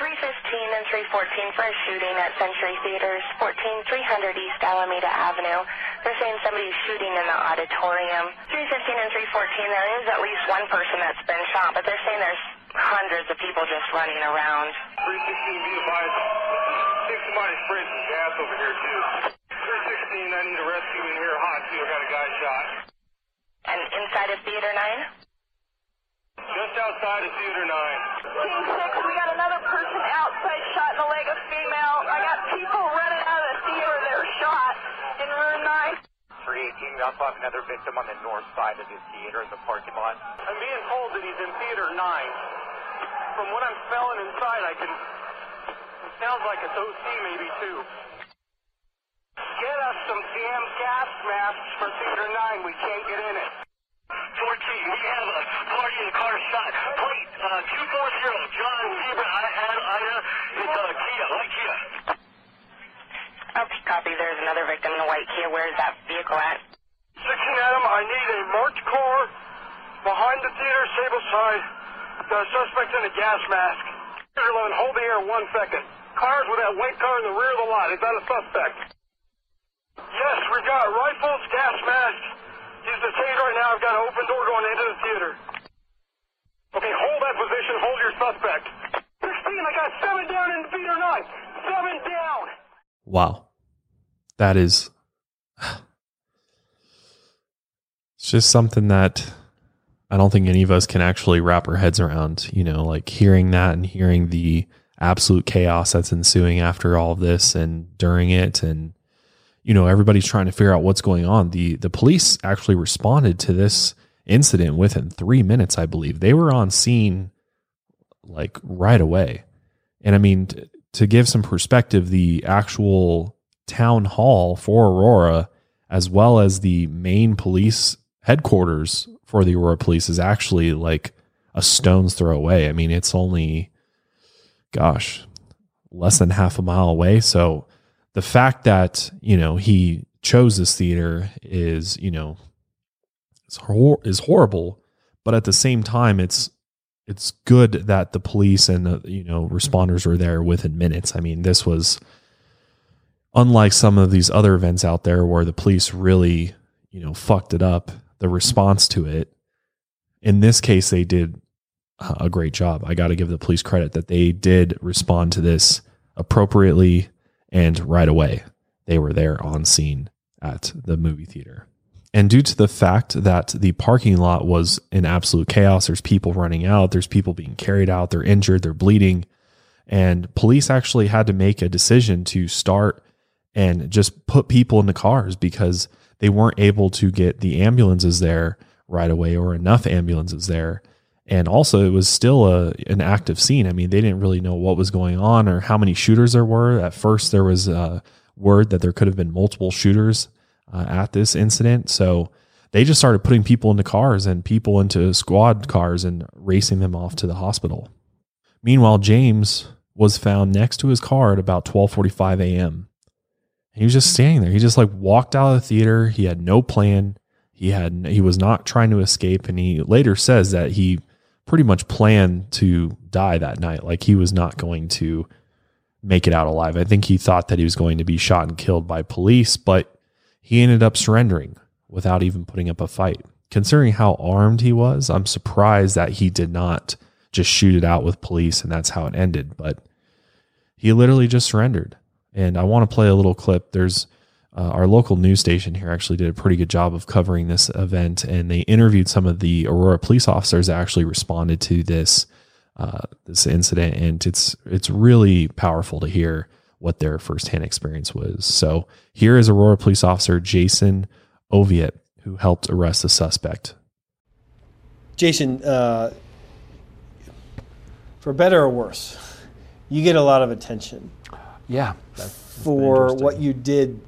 315 and 314 for a shooting at Century Theaters, 14300 East Alameda Avenue. They're saying somebody's shooting in the auditorium. 315 and 314, there is at least one person that's been shot, but they're saying there's hundreds of people just running around. 316, be advised think somebody sprayed some gas over here too. 316, I need a rescue in here hot too. I got a guy shot. And inside of Theater 9? Just outside of Theater 9. Team 6, we got another person outside shot in the leg, a female. I got people running out of the theater that are shot in room 9. 318, we also have another victim on the north side of the theater in the parking lot. I'm being told that he's in Theater 9. From what I'm smelling inside, I can sounds like it's OC maybe too. Get us some damn gas masks for Theater 9. We can't get in it. 14, we have a party in the car shot. Plate uh, 240, John Zebra, I had Ida. It's uh, Kia, white Kia. Okay, copy. There's another victim in a white Kia. Where is that vehicle at? 16 Adam, I need a marked car behind the theater, Sable side. The suspect in a gas mask. 11, hold the air one second. Cars with that white car in the rear of the lot. Is that a suspect? Yes, we've got rifles, gas masks. He's detained right now. I've got an open door going into the theater. Okay, hold that position. Hold your suspect. 16, I got seven down in theater nine. Seven down. Wow. That is it's just something that I don't think any of us can actually wrap our heads around, you know, like hearing that and hearing the absolute chaos that's ensuing after all of this and during it and you know, everybody's trying to figure out what's going on. The the police actually responded to this incident within 3 minutes, I believe. They were on scene like right away. And I mean, t- to give some perspective, the actual town hall for Aurora, as well as the main police headquarters for the Aurora Police, is actually like a stone's throw away. I mean, it's only, gosh, less than half a mile away. So the fact that, you know, he chose this theater is, you know, it's hor- is horrible, but at the same time, it's it's good that the police and the you know responders were there within minutes. I mean, this was unlike some of these other events out there where the police really you know fucked it up. The response to it, in this case, they did a great job. I got to give the police credit that they did respond to this appropriately and right away. They were there on scene at the movie theater. And due to the fact that the parking lot was in absolute chaos, there's people running out, there's people being carried out, they're injured, they're bleeding. And police actually had to make a decision to start and just put people in the cars because they weren't able to get the ambulances there right away or enough ambulances there. And also, it was still a an active scene. I mean, they didn't really know what was going on or how many shooters there were. At first, there was a word that there could have been multiple shooters uh, at this incident. So they just started putting people into cars and people into squad cars and racing them off to the hospital. Meanwhile, James was found next to his car at about 12:45 a.m. He was just standing there. He just like walked out of the theater. He had no plan. He had he was not trying to escape and he later says that he pretty much planned to die that night. Like he was not going to make it out alive. I think he thought that he was going to be shot and killed by police, but he ended up surrendering without even putting up a fight. Considering how armed he was, I'm surprised that he did not just shoot it out with police and that's how it ended. But he literally just surrendered. And I want to play a little clip. There's uh, our local news station here actually did a pretty good job of covering this event, and they interviewed some of the Aurora police officers that actually responded to this uh, this incident, and it's it's really powerful to hear what their firsthand experience was. So here is Aurora police officer Jason Oviatt, who helped arrest the suspect. Jason, uh, for better or worse, you get a lot of attention Yeah. for what you did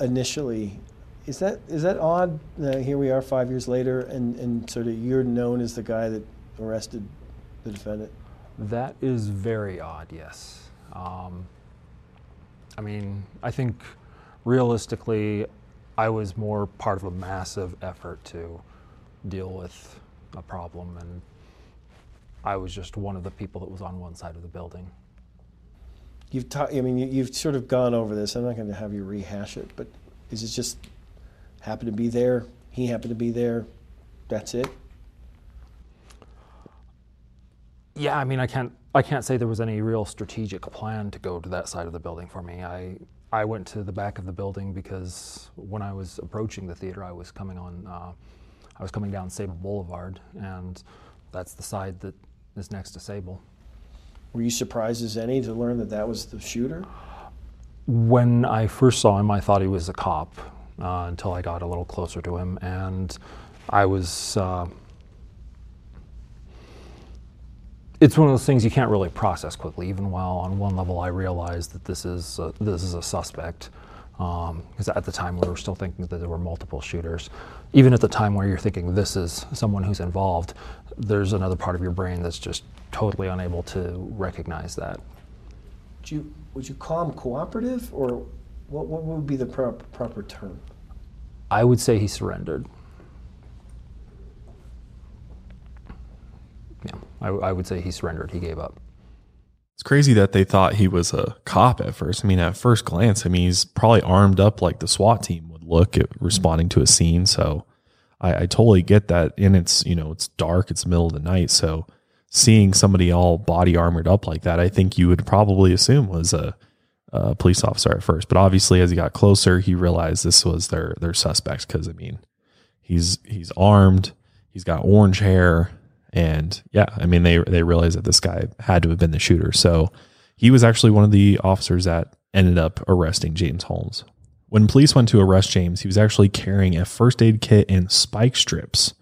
initially. Is that is that odd? Uh, here we are five years later, and, and sort of you're known as the guy that arrested the defendant. That is very odd, yes. Um, I mean, I think realistically, I was more part of a massive effort to deal with a problem, and I was just one of the people that was on one side of the building. You've ta- I mean, you, you've sort of gone over this. I'm not going to have you rehash it, but is it just happened to be there? He happened to be there. That's it. Yeah, I mean, I can't, I can't say there was any real strategic plan to go to that side of the building for me. I, I went to the back of the building because when I was approaching the theater, I was coming on, uh, I was coming down Sable Boulevard, and that's the side that is next to Sable. Were you surprised as any to learn that that was the shooter? When I first saw him, I thought he was a cop uh, until I got a little closer to him, and I was. Uh, it's one of those things you can't really process quickly. Even while on one level I realized that this is a, this is a suspect, Um, because at the time we were still thinking that there were multiple shooters. Even at the time where you're thinking this is someone who's involved, there's another part of your brain that's just totally unable to recognize that. Would you would you call him cooperative, or what? What would be the prop, proper term? I would say he surrendered. Yeah, I, I would say he surrendered. He gave up. It's crazy that they thought he was a cop at first. I mean, at first glance, I mean, he's probably armed up like the SWAT team would look at mm-hmm. responding to a scene. So I, I totally get that. And it's, you know, it's dark, it's middle of the night. So seeing somebody all body armored up like that, I think you would probably assume was a, a police officer at first. But obviously, as he got closer, he realized this was their their suspect because I mean, he's he's armed, he's got orange hair, and yeah, I mean they they realized that this guy had to have been the shooter. So he was actually one of the officers that ended up arresting James Holmes. When police went to arrest James, he was actually carrying a first aid kit and spike strips,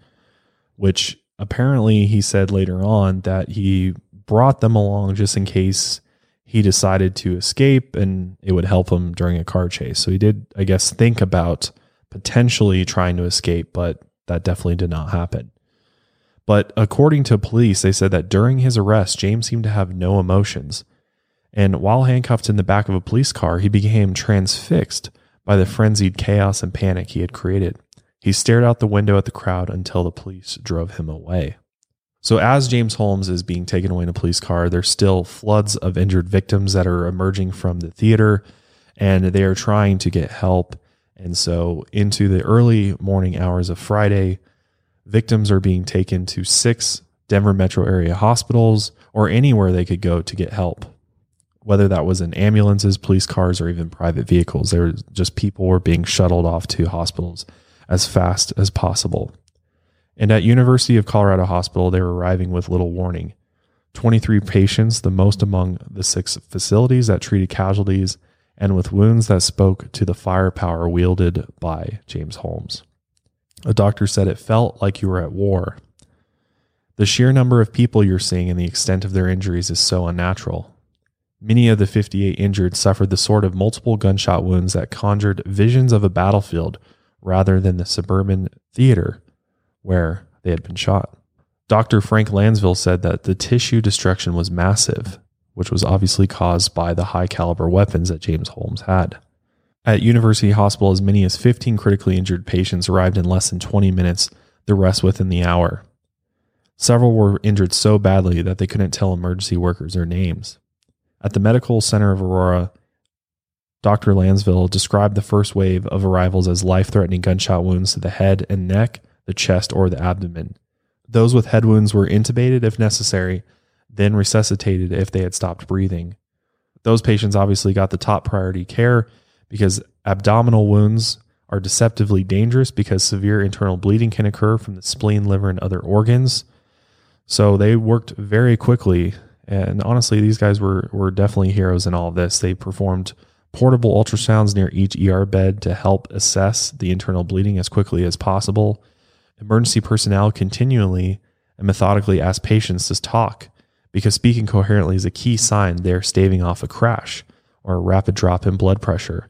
which apparently he said later on that he brought them along just in case he decided to escape and it would help him during a car chase. So he did, I guess, think about potentially trying to escape, but that definitely did not happen. But according to police, they said that during his arrest, James seemed to have no emotions. And while handcuffed in the back of a police car, he became transfixed by the frenzied chaos and panic he had created. He stared out the window at the crowd until the police drove him away. So, as James Holmes is being taken away in a police car, there's still floods of injured victims that are emerging from the theater and they are trying to get help. And so, into the early morning hours of Friday, victims are being taken to six Denver metro area hospitals or anywhere they could go to get help. Whether that was in ambulances, police cars, or even private vehicles, there was just people were being shuttled off to hospitals as fast as possible. And at University of Colorado Hospital, they were arriving with little warning. 23 patients, the most among the six facilities that treated casualties, and with wounds that spoke to the firepower wielded by James Holmes. A doctor said it felt like you were at war. The sheer number of people you're seeing and the extent of their injuries is so unnatural. Many of the 58 injured suffered the sort of multiple gunshot wounds that conjured visions of a battlefield rather than the suburban theater where they had been shot. Dr. Frank Lansville said that the tissue destruction was massive, which was obviously caused by the high caliber weapons that James Holmes had. At University Hospital, as many as 15 critically injured patients arrived in less than 20 minutes, the rest within the hour. Several were injured so badly that they couldn't tell emergency workers their names. At the Medical Center of Aurora, Dr. Lansville described the first wave of arrivals as life threatening gunshot wounds to the head and neck, the chest, or the abdomen. Those with head wounds were intubated if necessary, then resuscitated if they had stopped breathing. Those patients obviously got the top priority care because abdominal wounds are deceptively dangerous because severe internal bleeding can occur from the spleen, liver, and other organs. So they worked very quickly. And honestly, these guys were, were definitely heroes in all of this. They performed portable ultrasounds near each ER bed to help assess the internal bleeding as quickly as possible. Emergency personnel continually and methodically ask patients to talk because speaking coherently is a key sign they're staving off a crash or a rapid drop in blood pressure.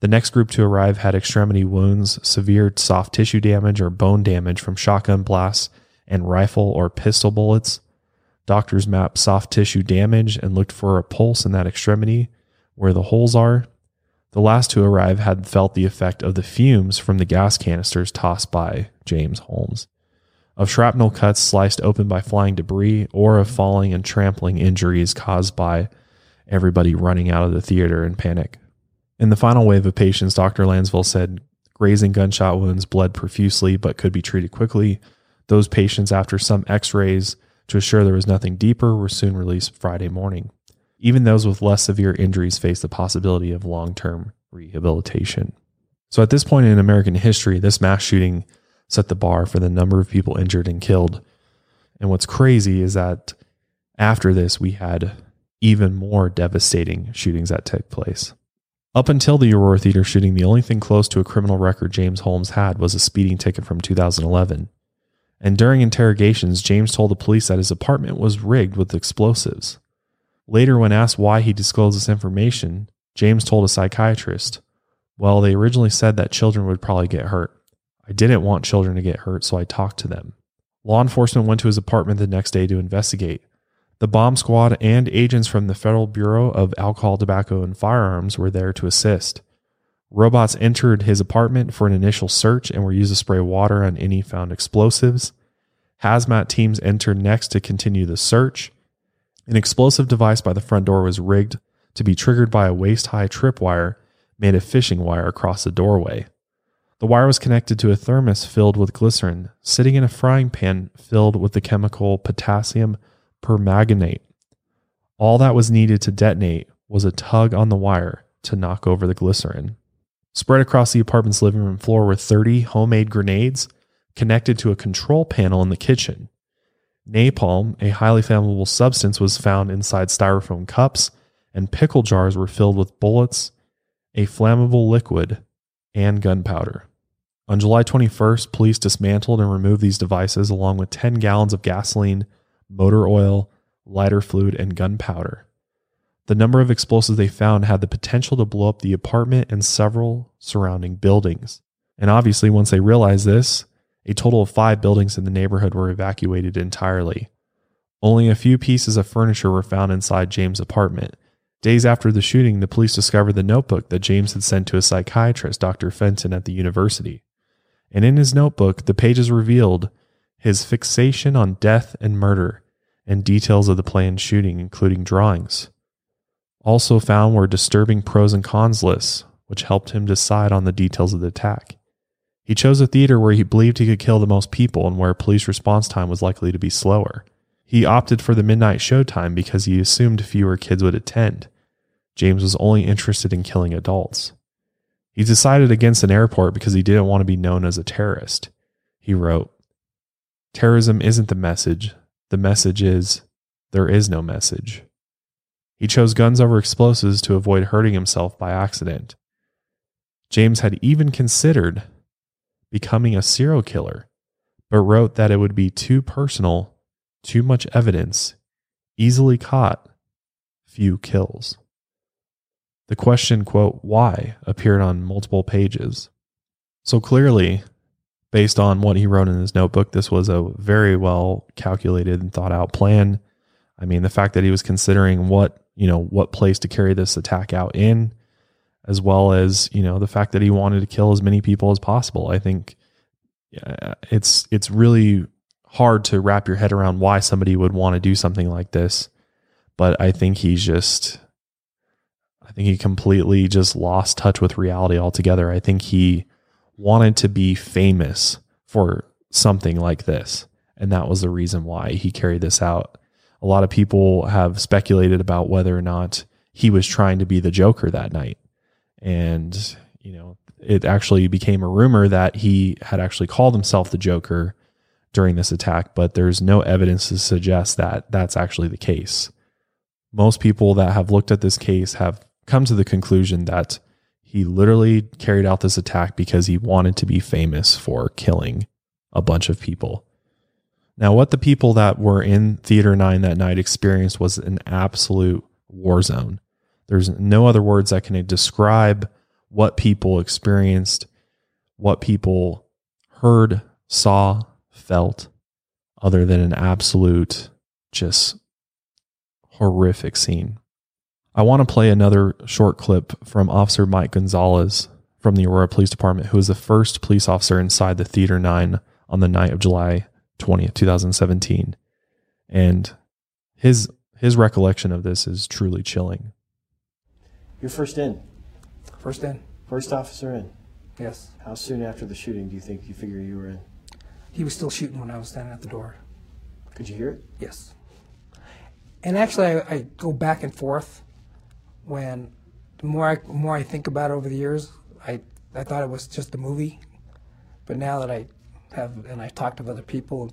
The next group to arrive had extremity wounds, severe soft tissue damage or bone damage from shotgun blasts and rifle or pistol bullets. Doctors mapped soft tissue damage and looked for a pulse in that extremity where the holes are. The last to arrive had felt the effect of the fumes from the gas canisters tossed by James Holmes, of shrapnel cuts sliced open by flying debris, or of falling and trampling injuries caused by everybody running out of the theater in panic. In the final wave of patients, Dr. Lansville said grazing gunshot wounds bled profusely but could be treated quickly. Those patients, after some x rays to assure there was nothing deeper, were soon released Friday morning. Even those with less severe injuries face the possibility of long term rehabilitation. So, at this point in American history, this mass shooting set the bar for the number of people injured and killed. And what's crazy is that after this, we had even more devastating shootings that took place. Up until the Aurora Theater shooting, the only thing close to a criminal record James Holmes had was a speeding ticket from 2011. And during interrogations, James told the police that his apartment was rigged with explosives. Later, when asked why he disclosed this information, James told a psychiatrist, Well, they originally said that children would probably get hurt. I didn't want children to get hurt, so I talked to them. Law enforcement went to his apartment the next day to investigate. The bomb squad and agents from the Federal Bureau of Alcohol, Tobacco, and Firearms were there to assist. Robots entered his apartment for an initial search and were used to spray water on any found explosives. Hazmat teams entered next to continue the search. An explosive device by the front door was rigged to be triggered by a waist high tripwire made of fishing wire across the doorway. The wire was connected to a thermos filled with glycerin, sitting in a frying pan filled with the chemical potassium permanganate. All that was needed to detonate was a tug on the wire to knock over the glycerin. Spread across the apartment's living room floor were 30 homemade grenades connected to a control panel in the kitchen. Napalm, a highly flammable substance, was found inside styrofoam cups, and pickle jars were filled with bullets, a flammable liquid, and gunpowder. On July 21st, police dismantled and removed these devices along with 10 gallons of gasoline, motor oil, lighter fluid, and gunpowder. The number of explosives they found had the potential to blow up the apartment and several surrounding buildings. And obviously, once they realized this, a total of five buildings in the neighborhood were evacuated entirely. Only a few pieces of furniture were found inside James' apartment. Days after the shooting, the police discovered the notebook that James had sent to a psychiatrist, Dr. Fenton, at the university. And in his notebook, the pages revealed his fixation on death and murder and details of the planned shooting, including drawings. Also found were disturbing pros and cons lists, which helped him decide on the details of the attack. He chose a theater where he believed he could kill the most people and where police response time was likely to be slower. He opted for the midnight showtime because he assumed fewer kids would attend. James was only interested in killing adults. He decided against an airport because he didn't want to be known as a terrorist. He wrote, Terrorism isn't the message. The message is there is no message. He chose guns over explosives to avoid hurting himself by accident. James had even considered becoming a serial killer, but wrote that it would be too personal, too much evidence, easily caught, few kills. The question, quote, why appeared on multiple pages. So clearly, based on what he wrote in his notebook, this was a very well calculated and thought out plan. I mean, the fact that he was considering what you know, what place to carry this attack out in, as well as, you know, the fact that he wanted to kill as many people as possible. I think it's it's really hard to wrap your head around why somebody would want to do something like this. But I think he's just I think he completely just lost touch with reality altogether. I think he wanted to be famous for something like this. And that was the reason why he carried this out a lot of people have speculated about whether or not he was trying to be the Joker that night. And, you know, it actually became a rumor that he had actually called himself the Joker during this attack, but there's no evidence to suggest that that's actually the case. Most people that have looked at this case have come to the conclusion that he literally carried out this attack because he wanted to be famous for killing a bunch of people. Now, what the people that were in Theater 9 that night experienced was an absolute war zone. There's no other words that can describe what people experienced, what people heard, saw, felt, other than an absolute, just horrific scene. I want to play another short clip from Officer Mike Gonzalez from the Aurora Police Department, who was the first police officer inside the Theater 9 on the night of July 20th, 2017. And his his recollection of this is truly chilling. You're first in. First in. First officer in. Yes. How soon after the shooting do you think you figure you were in? He was still shooting when I was standing at the door. Could you hear it? Yes. And actually, I, I go back and forth. When the more I the more I think about it over the years, I I thought it was just a movie, but now that I have, and I talked to other people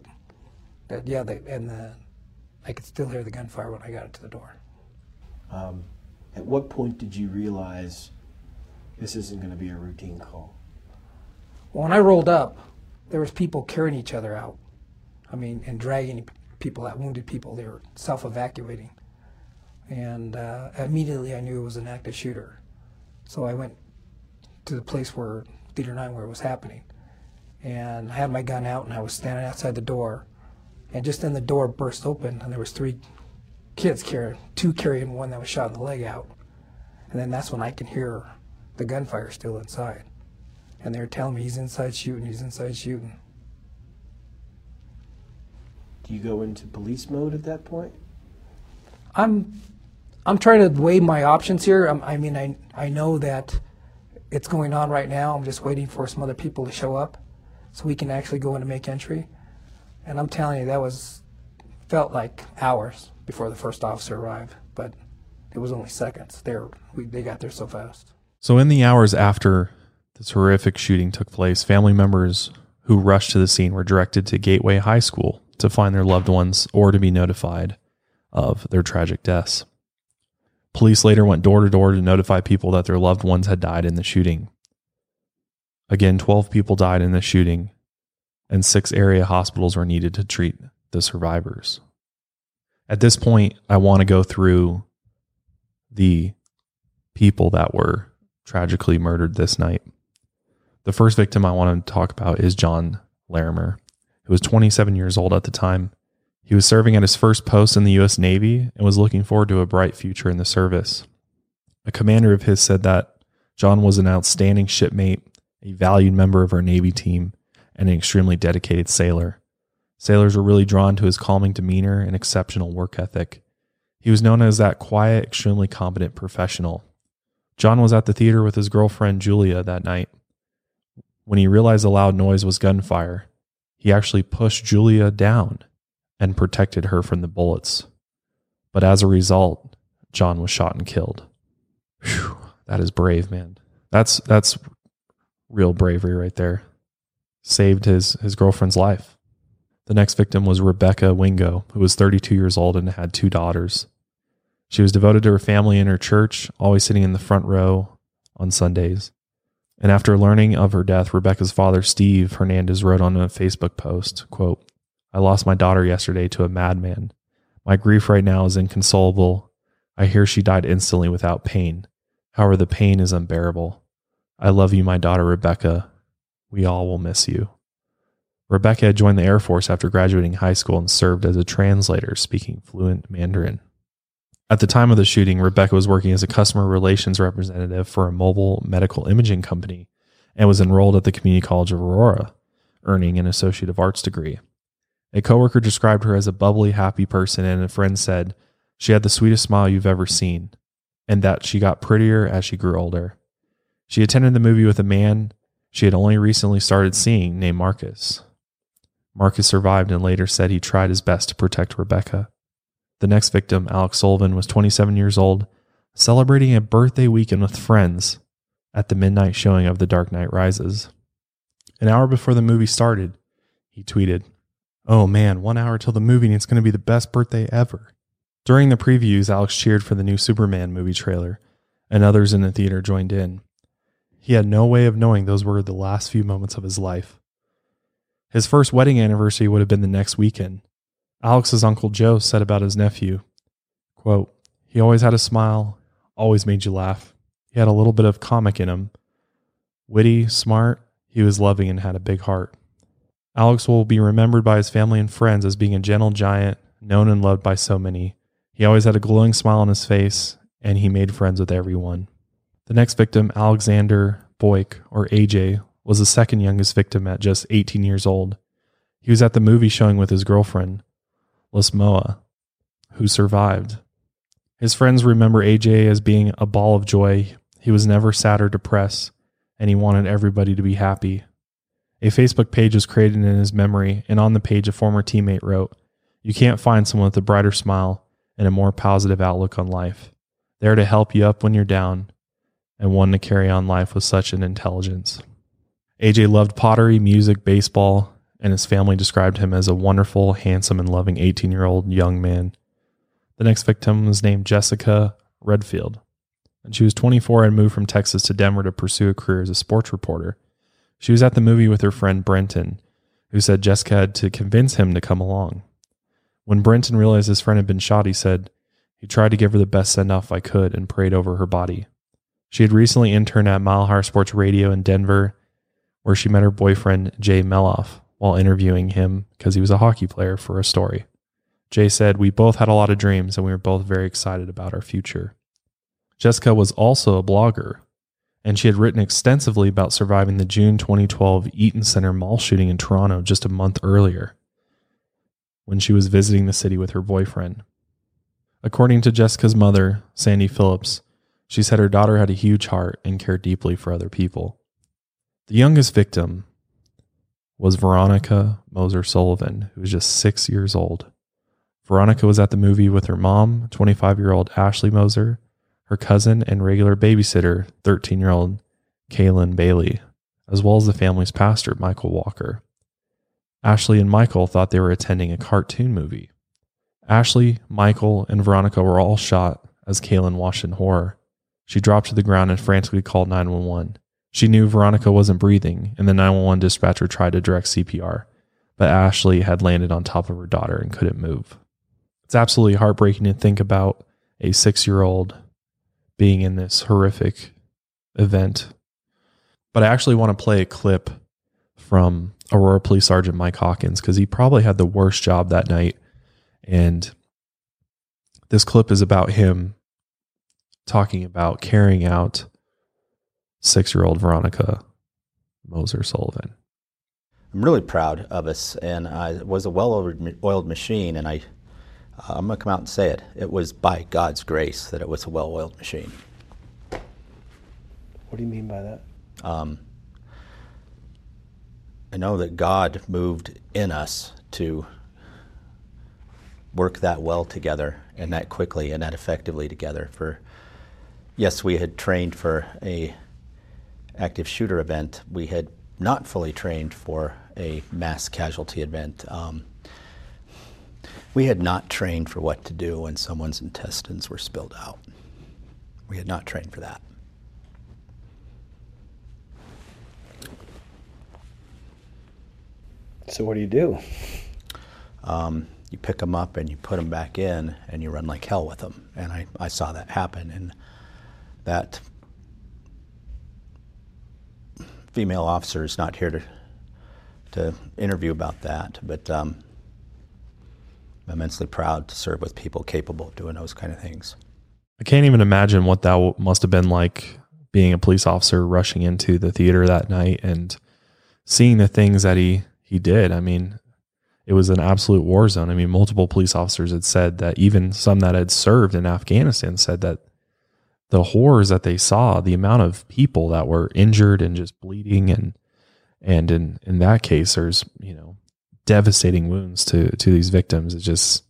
that yeah, they, and the, I could still hear the gunfire when I got to the door. Um, at what point did you realize this isn't going to be a routine call? Well, when I rolled up, there was people carrying each other out. I mean, and dragging people out, wounded people. They were self-evacuating, and uh, immediately I knew it was an active shooter. So I went to the place where Theater Nine, where it was happening, and I had my gun out and I was standing outside the door and just then the door burst open and there was three kids carrying two carrying one that was shot in the leg out. And then that's when I can hear the gunfire still inside. And they were telling me he's inside shooting he's inside shooting. Do you go into police mode at that point? I'm I'm trying to weigh my options here I'm, I mean I I know that it's going on right now I'm just waiting for some other people to show up so we can actually go in and make entry. And I'm telling you, that was felt like hours before the first officer arrived, but it was only seconds. They were, we, they got there so fast. So, in the hours after this horrific shooting took place, family members who rushed to the scene were directed to Gateway High School to find their loved ones or to be notified of their tragic deaths. Police later went door to door to notify people that their loved ones had died in the shooting. Again, 12 people died in the shooting, and six area hospitals were needed to treat the survivors. At this point, I want to go through the people that were tragically murdered this night. The first victim I want to talk about is John Larimer, who was 27 years old at the time. He was serving at his first post in the U.S. Navy and was looking forward to a bright future in the service. A commander of his said that John was an outstanding shipmate, a valued member of our Navy team, and an extremely dedicated sailor. Sailors were really drawn to his calming demeanor and exceptional work ethic. He was known as that quiet, extremely competent professional. John was at the theater with his girlfriend Julia that night. When he realized the loud noise was gunfire, he actually pushed Julia down and protected her from the bullets. But as a result, John was shot and killed. Whew, that is brave, man. That's that's real bravery right there. Saved his his girlfriend's life. The next victim was Rebecca Wingo, who was 32 years old and had two daughters. She was devoted to her family and her church, always sitting in the front row on Sundays. And after learning of her death, Rebecca's father, Steve Hernandez, wrote on a Facebook post, quote, I lost my daughter yesterday to a madman. My grief right now is inconsolable. I hear she died instantly without pain. However, the pain is unbearable. I love you, my daughter Rebecca. We all will miss you. Rebecca had joined the Air Force after graduating high school and served as a translator speaking fluent Mandarin. At the time of the shooting, Rebecca was working as a customer relations representative for a mobile medical imaging company and was enrolled at the Community College of Aurora, earning an Associate of Arts degree. A coworker described her as a bubbly, happy person, and a friend said she had the sweetest smile you've ever seen, and that she got prettier as she grew older. She attended the movie with a man she had only recently started seeing named Marcus. Marcus survived and later said he tried his best to protect Rebecca. The next victim, Alex Sullivan, was 27 years old, celebrating a birthday weekend with friends at the midnight showing of The Dark Knight Rises. An hour before the movie started, he tweeted, Oh man, one hour till the movie and it's going to be the best birthday ever. During the previews, Alex cheered for the new Superman movie trailer, and others in the theater joined in. He had no way of knowing those were the last few moments of his life. His first wedding anniversary would have been the next weekend. Alex's uncle Joe said about his nephew, quote, He always had a smile, always made you laugh. He had a little bit of comic in him. Witty, smart, he was loving and had a big heart. Alex will be remembered by his family and friends as being a gentle giant, known and loved by so many. He always had a glowing smile on his face, and he made friends with everyone. The next victim, Alexander Boik, or AJ, was the second youngest victim at just 18 years old. He was at the movie showing with his girlfriend, Lasmoa, who survived. His friends remember AJ as being a ball of joy. He was never sad or depressed, and he wanted everybody to be happy. A Facebook page was created in his memory, and on the page, a former teammate wrote, You can't find someone with a brighter smile and a more positive outlook on life. There to help you up when you're down, and one to carry on life with such an intelligence. AJ loved pottery, music, baseball, and his family described him as a wonderful, handsome, and loving 18 year old young man. The next victim was named Jessica Redfield, and she was 24 and moved from Texas to Denver to pursue a career as a sports reporter. She was at the movie with her friend Brenton, who said Jessica had to convince him to come along. When Brenton realized his friend had been shot, he said, He tried to give her the best send off I could and prayed over her body. She had recently interned at Mile High Sports Radio in Denver where she met her boyfriend, Jay Meloff, while interviewing him because he was a hockey player for a story. Jay said, We both had a lot of dreams and we were both very excited about our future. Jessica was also a blogger, and she had written extensively about surviving the June 2012 Eaton Center mall shooting in Toronto just a month earlier when she was visiting the city with her boyfriend. According to Jessica's mother, Sandy Phillips, she said her daughter had a huge heart and cared deeply for other people. The youngest victim was Veronica Moser Sullivan, who was just six years old. Veronica was at the movie with her mom, 25 year old Ashley Moser, her cousin, and regular babysitter, 13 year old Kaylin Bailey, as well as the family's pastor, Michael Walker. Ashley and Michael thought they were attending a cartoon movie. Ashley, Michael, and Veronica were all shot as Kaylin watched in horror. She dropped to the ground and frantically called 911. She knew Veronica wasn't breathing, and the 911 dispatcher tried to direct CPR, but Ashley had landed on top of her daughter and couldn't move. It's absolutely heartbreaking to think about a six year old being in this horrific event. But I actually want to play a clip from Aurora Police Sergeant Mike Hawkins because he probably had the worst job that night. And this clip is about him talking about carrying out six year old Veronica Moser Sullivan. I'm really proud of us, and I was a well oiled machine, and I, I'm going to come out and say it. It was by God's grace that it was a well oiled machine. What do you mean by that? Um, I know that God moved in us to work that well together and that quickly and that effectively together. For yes, we had trained for a active shooter event. We had not fully trained for a mass casualty event. Um, we had not trained for what to do when someone's intestines were spilled out. We had not trained for that. So what do you do? Um, you pick them up and you put them back in and you run like hell with them. And I, I saw that happen. And that female officer is not here to, to interview about that, but um, immensely proud to serve with people capable of doing those kind of things. I can't even imagine what that must have been like being a police officer rushing into the theater that night and seeing the things that he he did. I mean, it was an absolute war zone. I mean, multiple police officers had said that even some that had served in Afghanistan said that the horrors that they saw, the amount of people that were injured and just bleeding and and in in that case there's, you know, devastating wounds to to these victims. It's just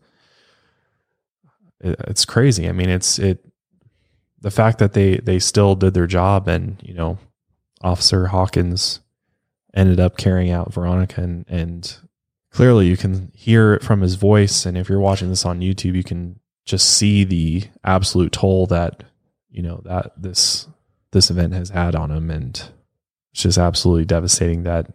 it, it's crazy. I mean, it's it the fact that they they still did their job and, you know, Officer Hawkins ended up carrying out Veronica and, and clearly you can hear it from his voice. And if you're watching this on YouTube, you can just see the absolute toll that, you know, that this, this event has had on him. And it's just absolutely devastating that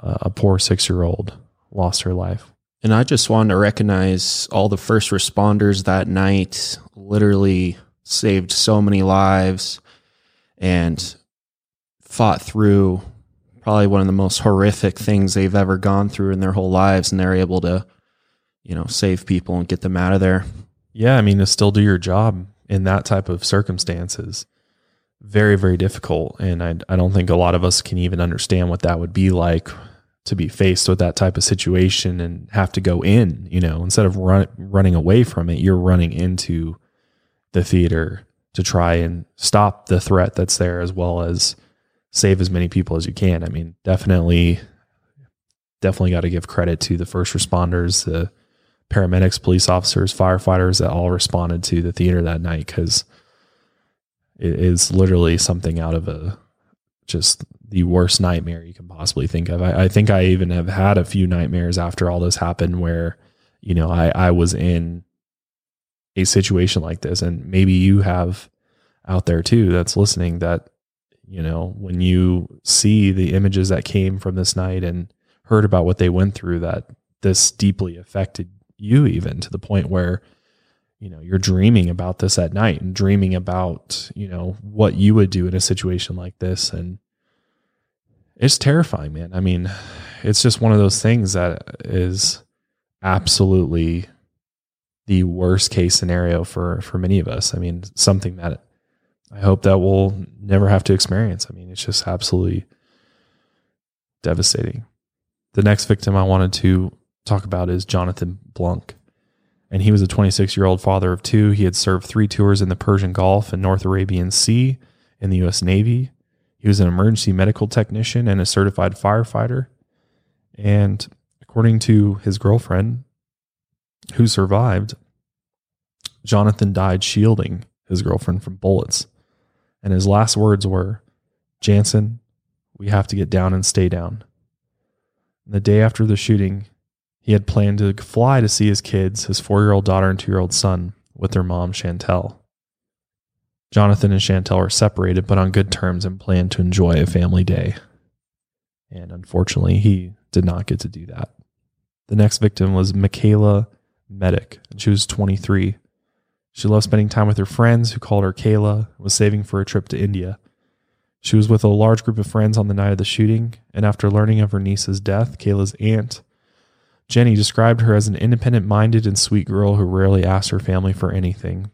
uh, a poor six year old lost her life. And I just wanted to recognize all the first responders that night. Literally saved so many lives and fought through probably one of the most horrific things they've ever gone through in their whole lives. And they're able to you know save people and get them out of there. Yeah i mean to still do your job in that type of circumstances very very difficult. And I, I don't think a lot of us can even understand what that would be like to be faced with that type of situation and have to go in you know instead of run, running away from it you're running into the theater to try and stop the threat that's there as well as save as many people as you can. I mean, definitely, definitely got to give credit to the first responders, the paramedics, police officers, firefighters that all responded to the theater that night because it is literally something out of a just the worst nightmare you can possibly think of. I, I, think I even have had a few nightmares after all this happened where, you know, I, I was in a situation like this. And maybe you have out there too that's listening that you know, when you see the images that came from this night and heard about what they went through, that this deeply affected you, even to the point where, you know, you're dreaming about this at night and dreaming about, you know, what you would do in a situation like this. And it's terrifying, man. I mean, it's just one of those things that is absolutely the worst case scenario for for many of us. I mean, something that I hope that we'll never have to experience. I mean, it's just absolutely devastating. The next victim I wanted to talk about is Jonathan Blunk. And he was a 26 year old father of two. He had served three tours in the Persian Gulf and North Arabian Sea in the U.S. Navy. He was an emergency medical technician and a certified firefighter. And according to his girlfriend, who survived, Jonathan died shielding his girlfriend from bullets. And his last words were, Jansen, we have to get down and stay down. And the day after the shooting, he had planned to fly to see his kids, his four year old daughter and two year old son, with their mom, Chantel. Jonathan and Chantel were separated, but on good terms and planned to enjoy a family day. And unfortunately, he did not get to do that. The next victim was Micayla Medek, and she was 23. She loved spending time with her friends, who called her Kayla, was saving for a trip to India. She was with a large group of friends on the night of the shooting, and after learning of her niece's death, Kayla's aunt, Jenny, described her as an independent minded and sweet girl who rarely asked her family for anything.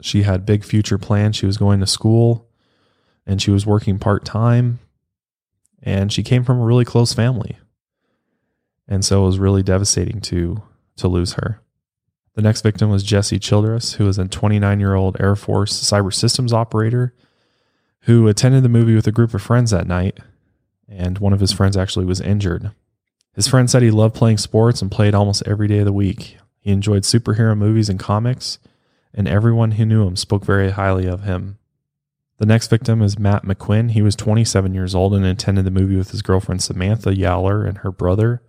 She had big future plans. She was going to school and she was working part time, and she came from a really close family. And so it was really devastating to, to lose her. The next victim was Jesse Childress, who was a 29 year old Air Force cyber systems operator who attended the movie with a group of friends that night. And one of his friends actually was injured. His friend said he loved playing sports and played almost every day of the week. He enjoyed superhero movies and comics, and everyone who knew him spoke very highly of him. The next victim is Matt McQuinn. He was 27 years old and attended the movie with his girlfriend Samantha Yowler and her brother.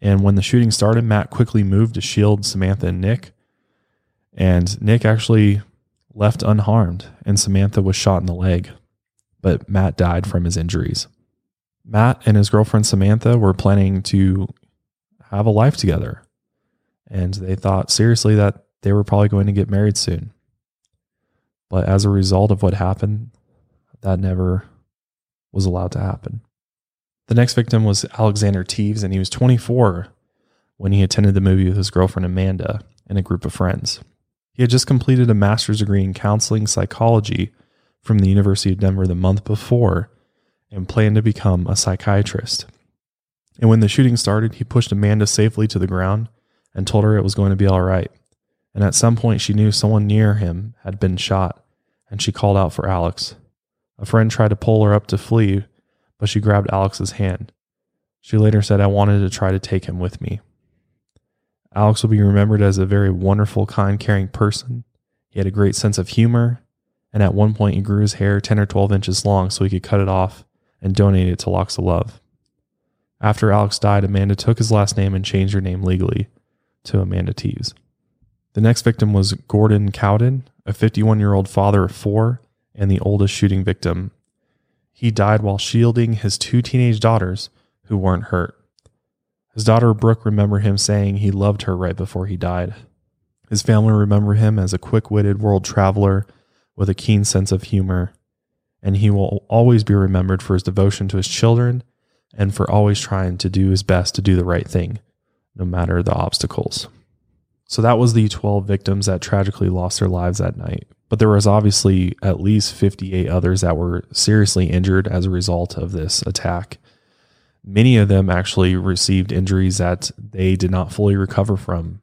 And when the shooting started, Matt quickly moved to shield Samantha and Nick. And Nick actually left unharmed, and Samantha was shot in the leg. But Matt died from his injuries. Matt and his girlfriend Samantha were planning to have a life together. And they thought seriously that they were probably going to get married soon. But as a result of what happened, that never was allowed to happen. The next victim was Alexander Teves, and he was 24 when he attended the movie with his girlfriend Amanda and a group of friends. He had just completed a master's degree in counseling psychology from the University of Denver the month before and planned to become a psychiatrist. And when the shooting started, he pushed Amanda safely to the ground and told her it was going to be all right. And at some point, she knew someone near him had been shot, and she called out for Alex. A friend tried to pull her up to flee, but she grabbed Alex's hand. She later said, I wanted to try to take him with me. Alex will be remembered as a very wonderful, kind, caring person. He had a great sense of humor, and at one point, he grew his hair 10 or 12 inches long so he could cut it off and donated it to Locks of Love. After Alex died, Amanda took his last name and changed her name legally to Amanda Teves. The next victim was Gordon Cowden, a 51 year old father of four and the oldest shooting victim. He died while shielding his two teenage daughters who weren't hurt. His daughter Brooke remembered him saying he loved her right before he died. His family remember him as a quick witted world traveler with a keen sense of humor and he will always be remembered for his devotion to his children and for always trying to do his best to do the right thing, no matter the obstacles. So that was the 12 victims that tragically lost their lives that night. But there was obviously at least 58 others that were seriously injured as a result of this attack. Many of them actually received injuries that they did not fully recover from.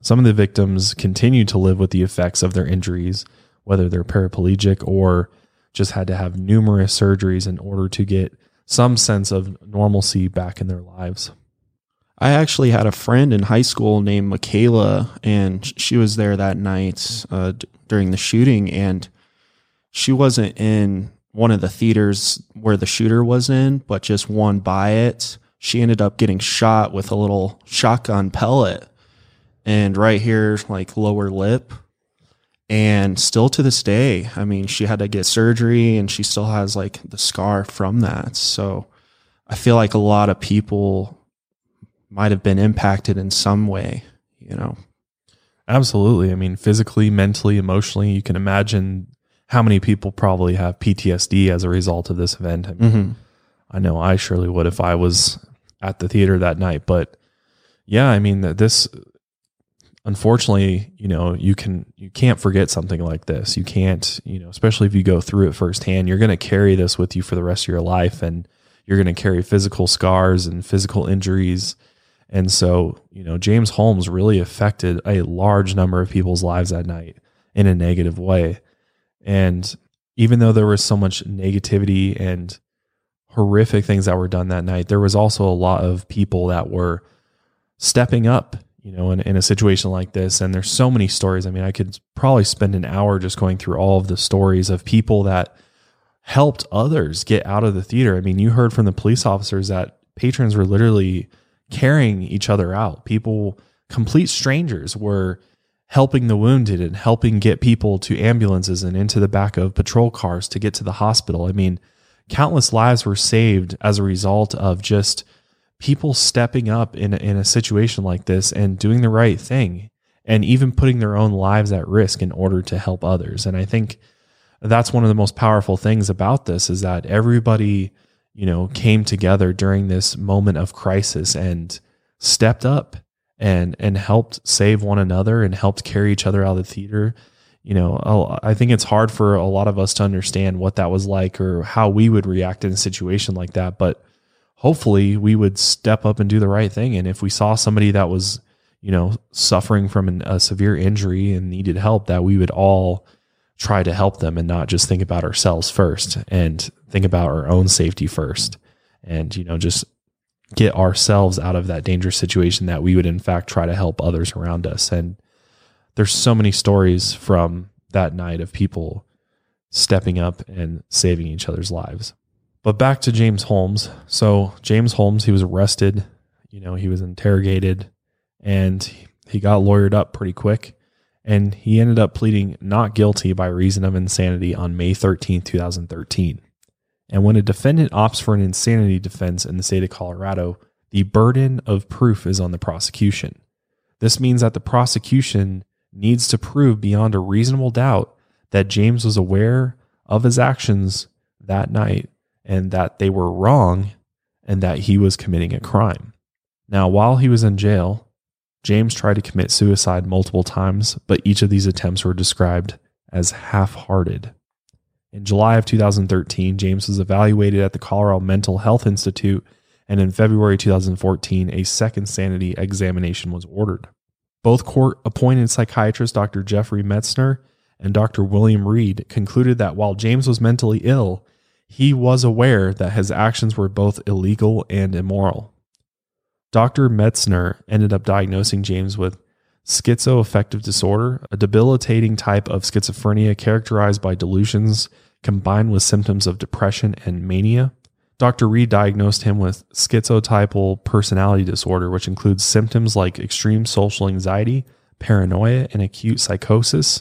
Some of the victims continued to live with the effects of their injuries, whether they're paraplegic or just had to have numerous surgeries in order to get some sense of normalcy back in their lives. I actually had a friend in high school named Michaela, and she was there that night uh, d- during the shooting, and she wasn't in one of the theaters where the shooter was in, but just one by it. She ended up getting shot with a little shotgun pellet, and right here, like lower lip, and still to this day i mean she had to get surgery and she still has like the scar from that. So i feel like a lot of people might have been impacted in some way you know? Absolutely. I mean physically mentally emotionally you can imagine how many people probably have ptsd as a result of this event. I, mean, mm-hmm. I know i surely would if i was at the theater that night but yeah i mean this unfortunately, you know, you can you can't forget something like this. You can't, you know, especially if you go through it firsthand, you're going to carry this with you for the rest of your life and you're going to carry physical scars and physical injuries. And so, you know, James Holmes really affected a large number of people's lives that night in a negative way. And even though there was so much negativity and horrific things that were done that night, there was also a lot of people that were stepping up you know, in, in a situation like this. And there's so many stories. I mean, I could probably spend an hour just going through all of the stories of people that helped others get out of the theater. I mean, you heard from the police officers that patrons were literally carrying each other out. People, complete strangers, were helping the wounded and helping get people to ambulances and into the back of patrol cars to get to the hospital. I mean, countless lives were saved as a result of just people stepping up in, in a situation like this and doing the right thing and even putting their own lives at risk in order to help others. And I think that's one of the most powerful things about this is that everybody, you know, came together during this moment of crisis and stepped up and and helped save one another and helped carry each other out of the theater. You know, I think it's hard for a lot of us to understand what that was like or how we would react in a situation like that, but hopefully we would step up and do the right thing. And if we saw somebody that was, you know, suffering from an, a severe injury and needed help, that we would all try to help them and not just think about ourselves first and think about our own safety first. And, you know, just get ourselves out of that dangerous situation that we would in fact try to help others around us. And there's so many stories from that night of people stepping up and saving each other's lives. But back to James Holmes. So James Holmes, he was arrested. You know, he was interrogated, and he got lawyered up pretty quick, and he ended up pleading not guilty by reason of insanity on May 13, 2013. And when a defendant opts for an insanity defense in the state of Colorado, the burden of proof is on the prosecution. This means that the prosecution needs to prove beyond a reasonable doubt that James was aware of his actions that night and that they were wrong and that he was committing a crime. Now, while he was in jail, James tried to commit suicide multiple times, but each of these attempts were described as half hearted. In July of 2013, James was evaluated at the Colorado Mental Health Institute, and in February 2014, a second sanity examination was ordered. Both court appointed psychiatrists Dr. Jeffrey Metzner and Dr. William Reid concluded that while James was mentally ill, he was aware that his actions were both illegal and immoral. Dr. Metzner ended up diagnosing James with schizoaffective disorder, a debilitating type of schizophrenia characterized by delusions combined with symptoms of depression and mania. Dr. Reid diagnosed him with schizotypal personality disorder, which includes symptoms like extreme social anxiety, paranoia, and acute psychosis.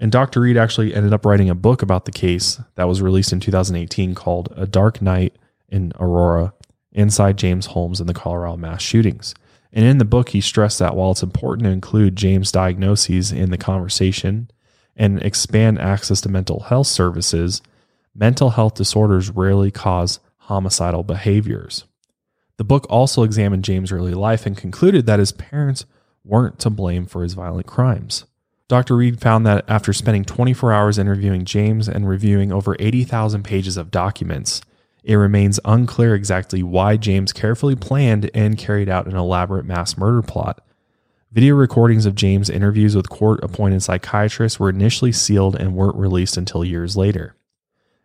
And Dr. Reid actually ended up writing a book about the case that was released in 2018 called A Dark Night in Aurora Inside James Holmes and the Colorado Mass Shootings. And in the book, he stressed that while it's important to include James' diagnoses in the conversation and expand access to mental health services, mental health disorders rarely cause homicidal behaviors. The book also examined James' early life and concluded that his parents weren't to blame for his violent crimes. Dr. Reid found that after spending 24 hours interviewing James and reviewing over 80,000 pages of documents, it remains unclear exactly why James carefully planned and carried out an elaborate mass murder plot. Video recordings of James' interviews with court appointed psychiatrists were initially sealed and weren't released until years later.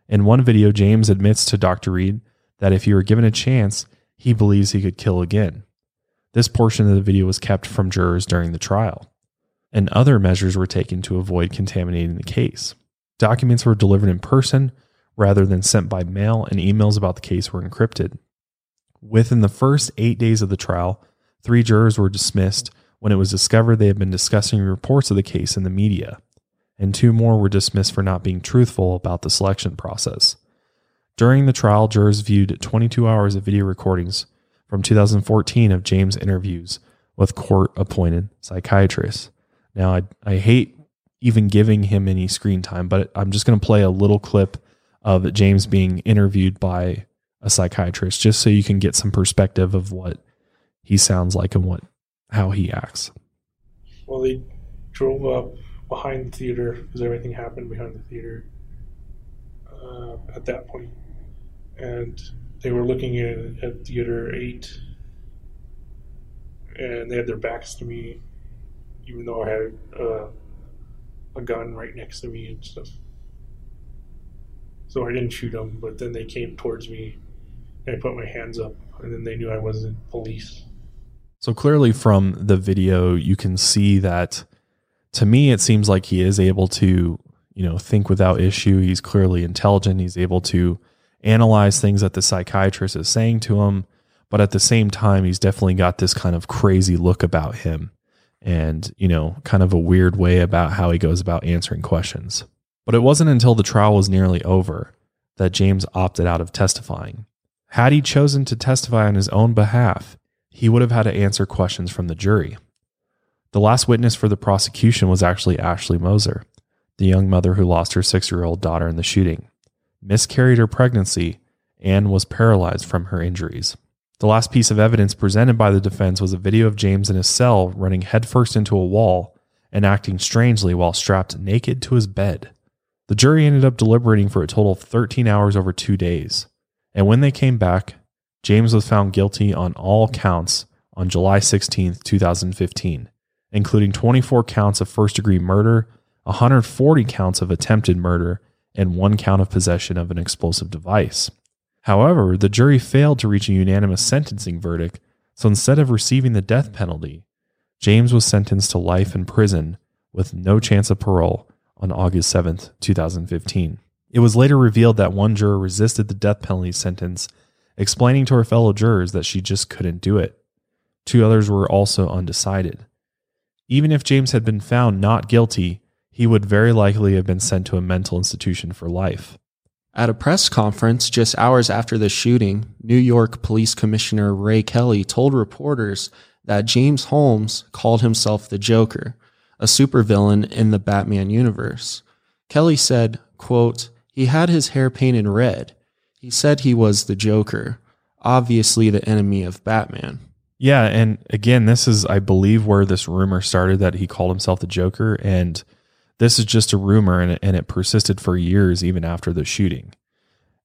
In one video, James admits to Dr. Reed that if he were given a chance, he believes he could kill again. This portion of the video was kept from jurors during the trial and other measures were taken to avoid contaminating the case. Documents were delivered in person rather than sent by mail, and emails about the case were encrypted. Within the first eight days of the trial, three jurors were dismissed when it was discovered they had been discussing reports of the case in the media, and two more were dismissed for not being truthful about the selection process. During the trial, jurors viewed 22 hours of video recordings from 2014 of James' interviews with court appointed psychiatrists. Now, I, I hate even giving him any screen time, but I'm just going to play a little clip of James being interviewed by a psychiatrist just so you can get some perspective of what he sounds like and what how he acts. Well, they drove up behind the theater because everything happened behind the theater uh, at that point, and they were looking at, at theater eight, and they had their backs to me, even though I had uh, a gun right next to me and stuff. So I didn't shoot them, but then they came towards me and I put my hands up, and then they knew I wasn't police. So clearly from the video, you can see that to me, it seems like he is able to, you know, think without issue. He's clearly intelligent. He's able to analyze things that the psychiatrist is saying to him. But at the same time, he's definitely got this kind of crazy look about him and, you know, kind of a weird way about how he goes about answering questions. But it wasn't until the trial was nearly over that James opted out of testifying. Had he chosen to testify on his own behalf, he would have had to answer questions from the jury. The last witness for the prosecution was actually Ashley Moser, the young mother who lost her six year old daughter in the shooting, miscarried her pregnancy, and was paralyzed from her injuries. The last piece of evidence presented by the defense was a video of James in his cell running headfirst into a wall and acting strangely while strapped naked to his bed. The jury ended up deliberating for a total of 13 hours over two days. And when they came back, James was found guilty on all counts on July 16, 2015, including 24 counts of first degree murder, 140 counts of attempted murder, and one count of possession of an explosive device. However, the jury failed to reach a unanimous sentencing verdict, so instead of receiving the death penalty, James was sentenced to life in prison with no chance of parole on August 7th, 2015. It was later revealed that one juror resisted the death penalty sentence, explaining to her fellow jurors that she just couldn't do it. Two others were also undecided. Even if James had been found not guilty, he would very likely have been sent to a mental institution for life. At a press conference just hours after the shooting, New York Police Commissioner Ray Kelly told reporters that James Holmes called himself the Joker, a supervillain in the Batman universe. Kelly said, quote, he had his hair painted red. He said he was the Joker, obviously the enemy of Batman. Yeah, and again, this is I believe where this rumor started that he called himself the Joker and this is just a rumor and it, and it persisted for years even after the shooting.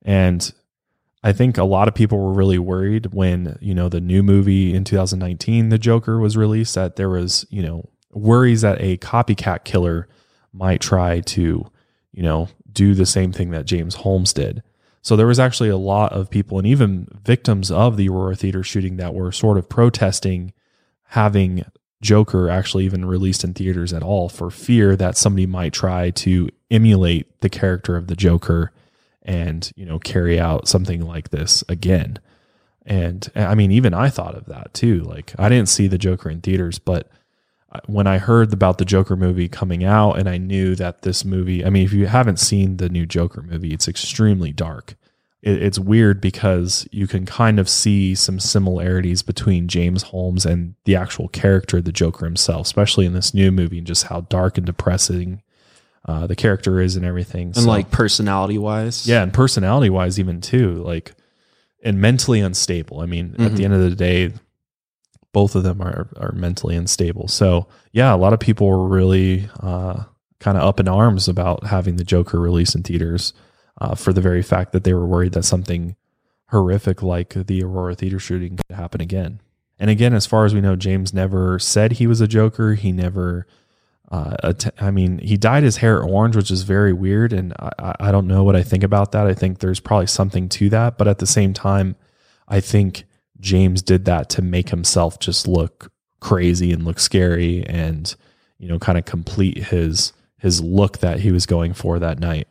And I think a lot of people were really worried when, you know, the new movie in 2019, The Joker was released that there was, you know, worries that a copycat killer might try to, you know, do the same thing that James Holmes did. So there was actually a lot of people and even victims of the Aurora Theater shooting that were sort of protesting having Joker actually even released in theaters at all for fear that somebody might try to emulate the character of the Joker and, you know, carry out something like this again. And I mean, even I thought of that too. Like, I didn't see the Joker in theaters, but uh, when I heard about the Joker movie coming out and I knew that this movie, I mean, if you haven't seen the new Joker movie, it's extremely dark it, it's weird because you can kind of see some similarities between James Holmes and the actual character, the Joker himself, especially in this new movie, and just how dark and depressing uh, the character is and everything. And so, like personality wise, yeah, and personality wise, even too, like and mentally unstable. I mean, mm-hmm. at the mm-hmm. end of the day, both of them are are mentally unstable. So yeah, a lot of people were really uh, kind of up in arms about having the Joker released in theaters uh, for the very fact that they were worried that something horrific like the Aurora Theater shooting could happen again. And again, as far as we know, James never said he was a Joker. He never, uh, att- I mean, he dyed his hair orange, which is very weird. And I, I don't know what I think about that. I think there's probably something to that. But at the same time, I think James did that to make himself just look crazy and look scary and, you know, kind of complete his his look that he was going for that night.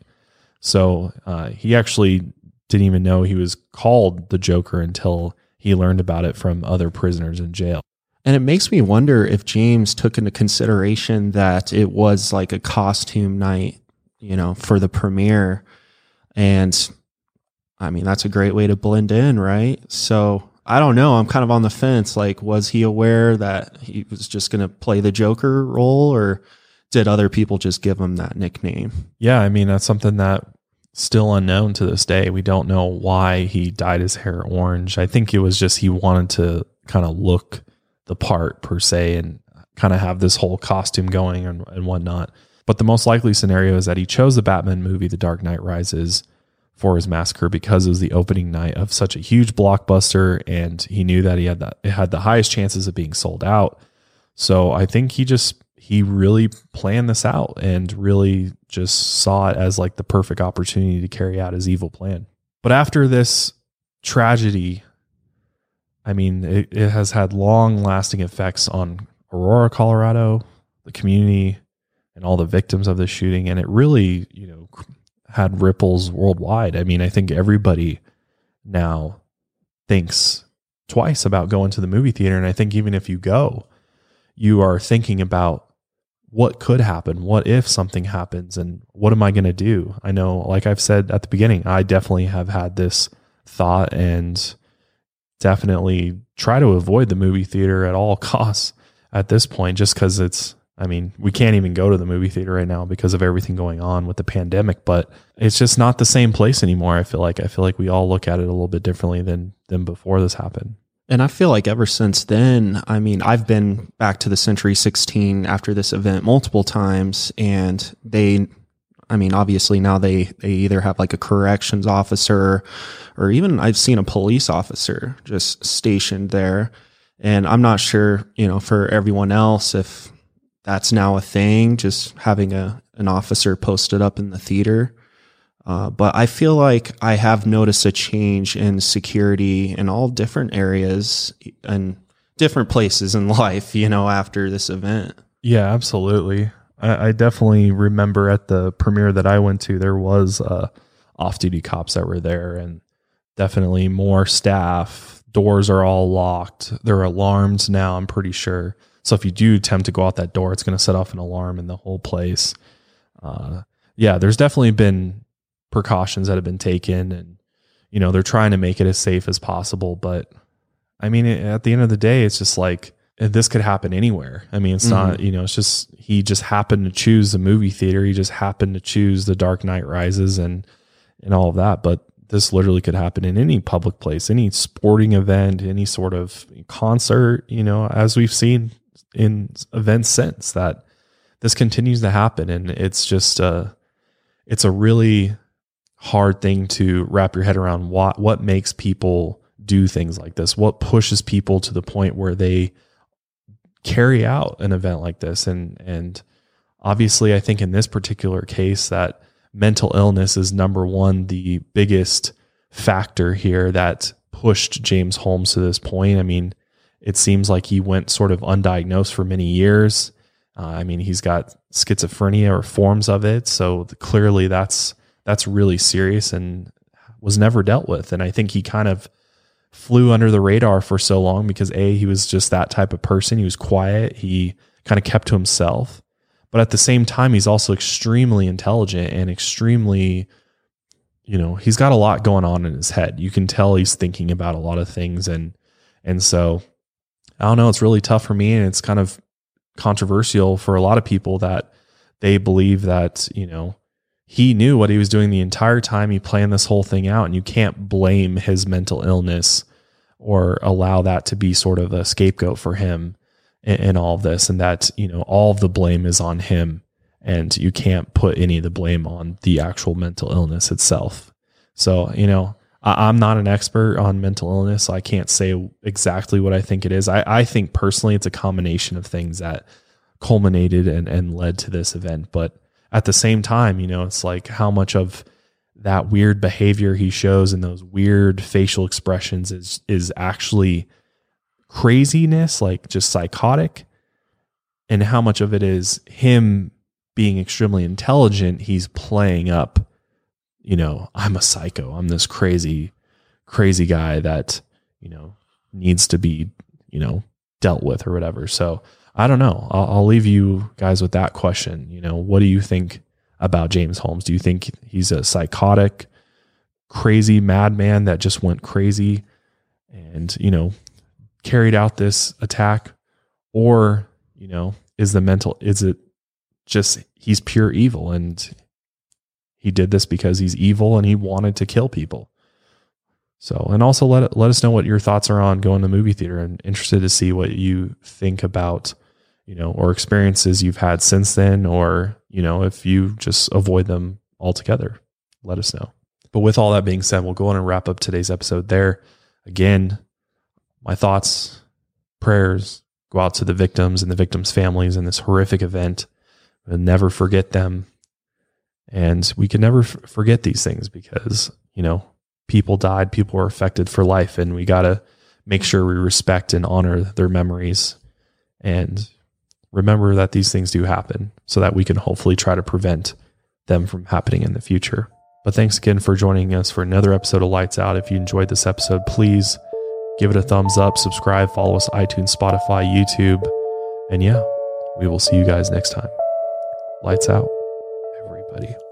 So uh, he actually didn't even know he was called the Joker until he learned about it from other prisoners in jail. And it makes me wonder if James took into consideration that it was like a costume night, you know, for the premiere. And I mean, that's a great way to blend in, right? So I don't know. I'm kind of on the fence. Like, was he aware that he was just going to play the Joker role or did other people just give him that nickname? Yeah, I mean that's something that still unknown to this day. We don't know why he dyed his hair orange. I think it was just he wanted to kind of look the part per se and kind of have this whole costume going and, and whatnot. But the most likely scenario is that he chose the Batman movie, The Dark Knight Rises, for his massacre because it was the opening night of such a huge blockbuster, and he knew that he had that it had the highest chances of being sold out. So I think he just he really planned this out and really just saw it as like the perfect opportunity to carry out his evil plan. But after this tragedy, I mean, it, it has had long lasting effects on Aurora, Colorado, the community, and all the victims of the shooting. And it really, you know, had ripples worldwide. I mean, I think everybody now thinks twice about going to the movie theater. And I think even if you go, you are thinking about what could happen? What if something happens? And what am I going to do? I know, like I've said at the beginning, I definitely have had this thought and definitely try to avoid the movie theater at all costs at this point, just because it's, I mean, we can't even go to the movie theater right now because of everything going on with the pandemic, but it's just not the same place anymore. I feel like, I feel like we all look at it a little bit differently than, than before this happened. And I feel like ever since then, I mean, I've been back to the Century 16 after this event multiple times, and they, I mean, obviously now they they either have like a corrections officer, or even I've seen a police officer just stationed there, and I'm not sure, you know, for everyone else if that's now a thing, just having a an officer posted up in the theater. Uh, but I feel like I have noticed a change in security in all different areas and different places in life, you know, after this event. Yeah, absolutely. I, I definitely remember at the premiere that I went to, there was uh, off duty cops that were there and definitely more staff. Doors are all locked. There are alarms now, I'm pretty sure. So if you do attempt to go out that door, it's going to set off an alarm in the whole place. Uh, yeah, there's definitely been precautions that have been taken and you know they're trying to make it as safe as possible. But i mean at the end of the day it's just like this could happen anywhere. I mean it's mm-hmm. not you know it's just he just happened to choose the movie theater. He just happened to choose the dark knight rises and and all of that. But this literally could happen in any public place any sporting event any sort of concert you know as we've seen in events since that this continues to happen. And it's just uh it's a really hard thing to wrap your head around what what makes people do things like this. What pushes people to the point where they carry out an event like this? And and obviously i think in this particular case that mental illness is number 1 the biggest factor here that pushed James Holmes to this point. I mean it seems like he went sort of undiagnosed for many years. Uh, i mean he's got schizophrenia or forms of it. So clearly that's that's really serious and was never dealt with. And I think he kind of flew under the radar for so long because A, he was just that type of person. He was quiet. He kind of kept to himself. But at the same time, he's also extremely intelligent and extremely, you know, he's got a lot going on in his head. You can tell he's thinking about a lot of things. And, and so I don't know, it's really tough for me. And it's kind of controversial for a lot of people that they believe that, you know, he knew what he was doing the entire time he planned this whole thing out and you can't blame his mental illness or allow that to be sort of a scapegoat for him in, in, all of this and that you know all of the blame is on him and you can't put any of the blame on the actual mental illness itself. So you know i'm not an expert on mental illness so i can't say exactly what i think it is. I, I think personally it's a combination of things that culminated and, and led to this event but at the same time, you know, it's like how much of that weird behavior he shows and those weird facial expressions is is actually craziness, like just psychotic, and how much of it is him being extremely intelligent, he's playing up, you know, I'm a psycho. I'm this crazy, crazy guy that, you know, needs to be, you know, dealt with or whatever. So I don't know. I'll, I'll leave you guys with that question. You know, what do you think about James Holmes? Do you think he's a psychotic, crazy madman that just went crazy and, you know, carried out this attack? Or, you know, is the mental, is it just he's pure evil and he did this because he's evil and he wanted to kill people? So, and also let let us know what your thoughts are on going to the movie theater. and interested to see what you think about, you know, or experiences you've had since then, or you know, if you just avoid them altogether. Let us know. But with all that being said, we'll go on and wrap up today's episode there. Again, my thoughts, prayers go out to the victims and the victims' families in this horrific event. We'll never forget them. And we can never f- forget these things because, you know, people died, people were affected for life, and we got to make sure we respect and honor their memories and remember that these things do happen so that we can hopefully try to prevent them from happening in the future. But thanks again for joining us for another episode of Lights Out. If you enjoyed this episode, please give it a thumbs up, subscribe, follow us iTunes, Spotify, YouTube. And yeah, we will see you guys next time. Lights out, everybody.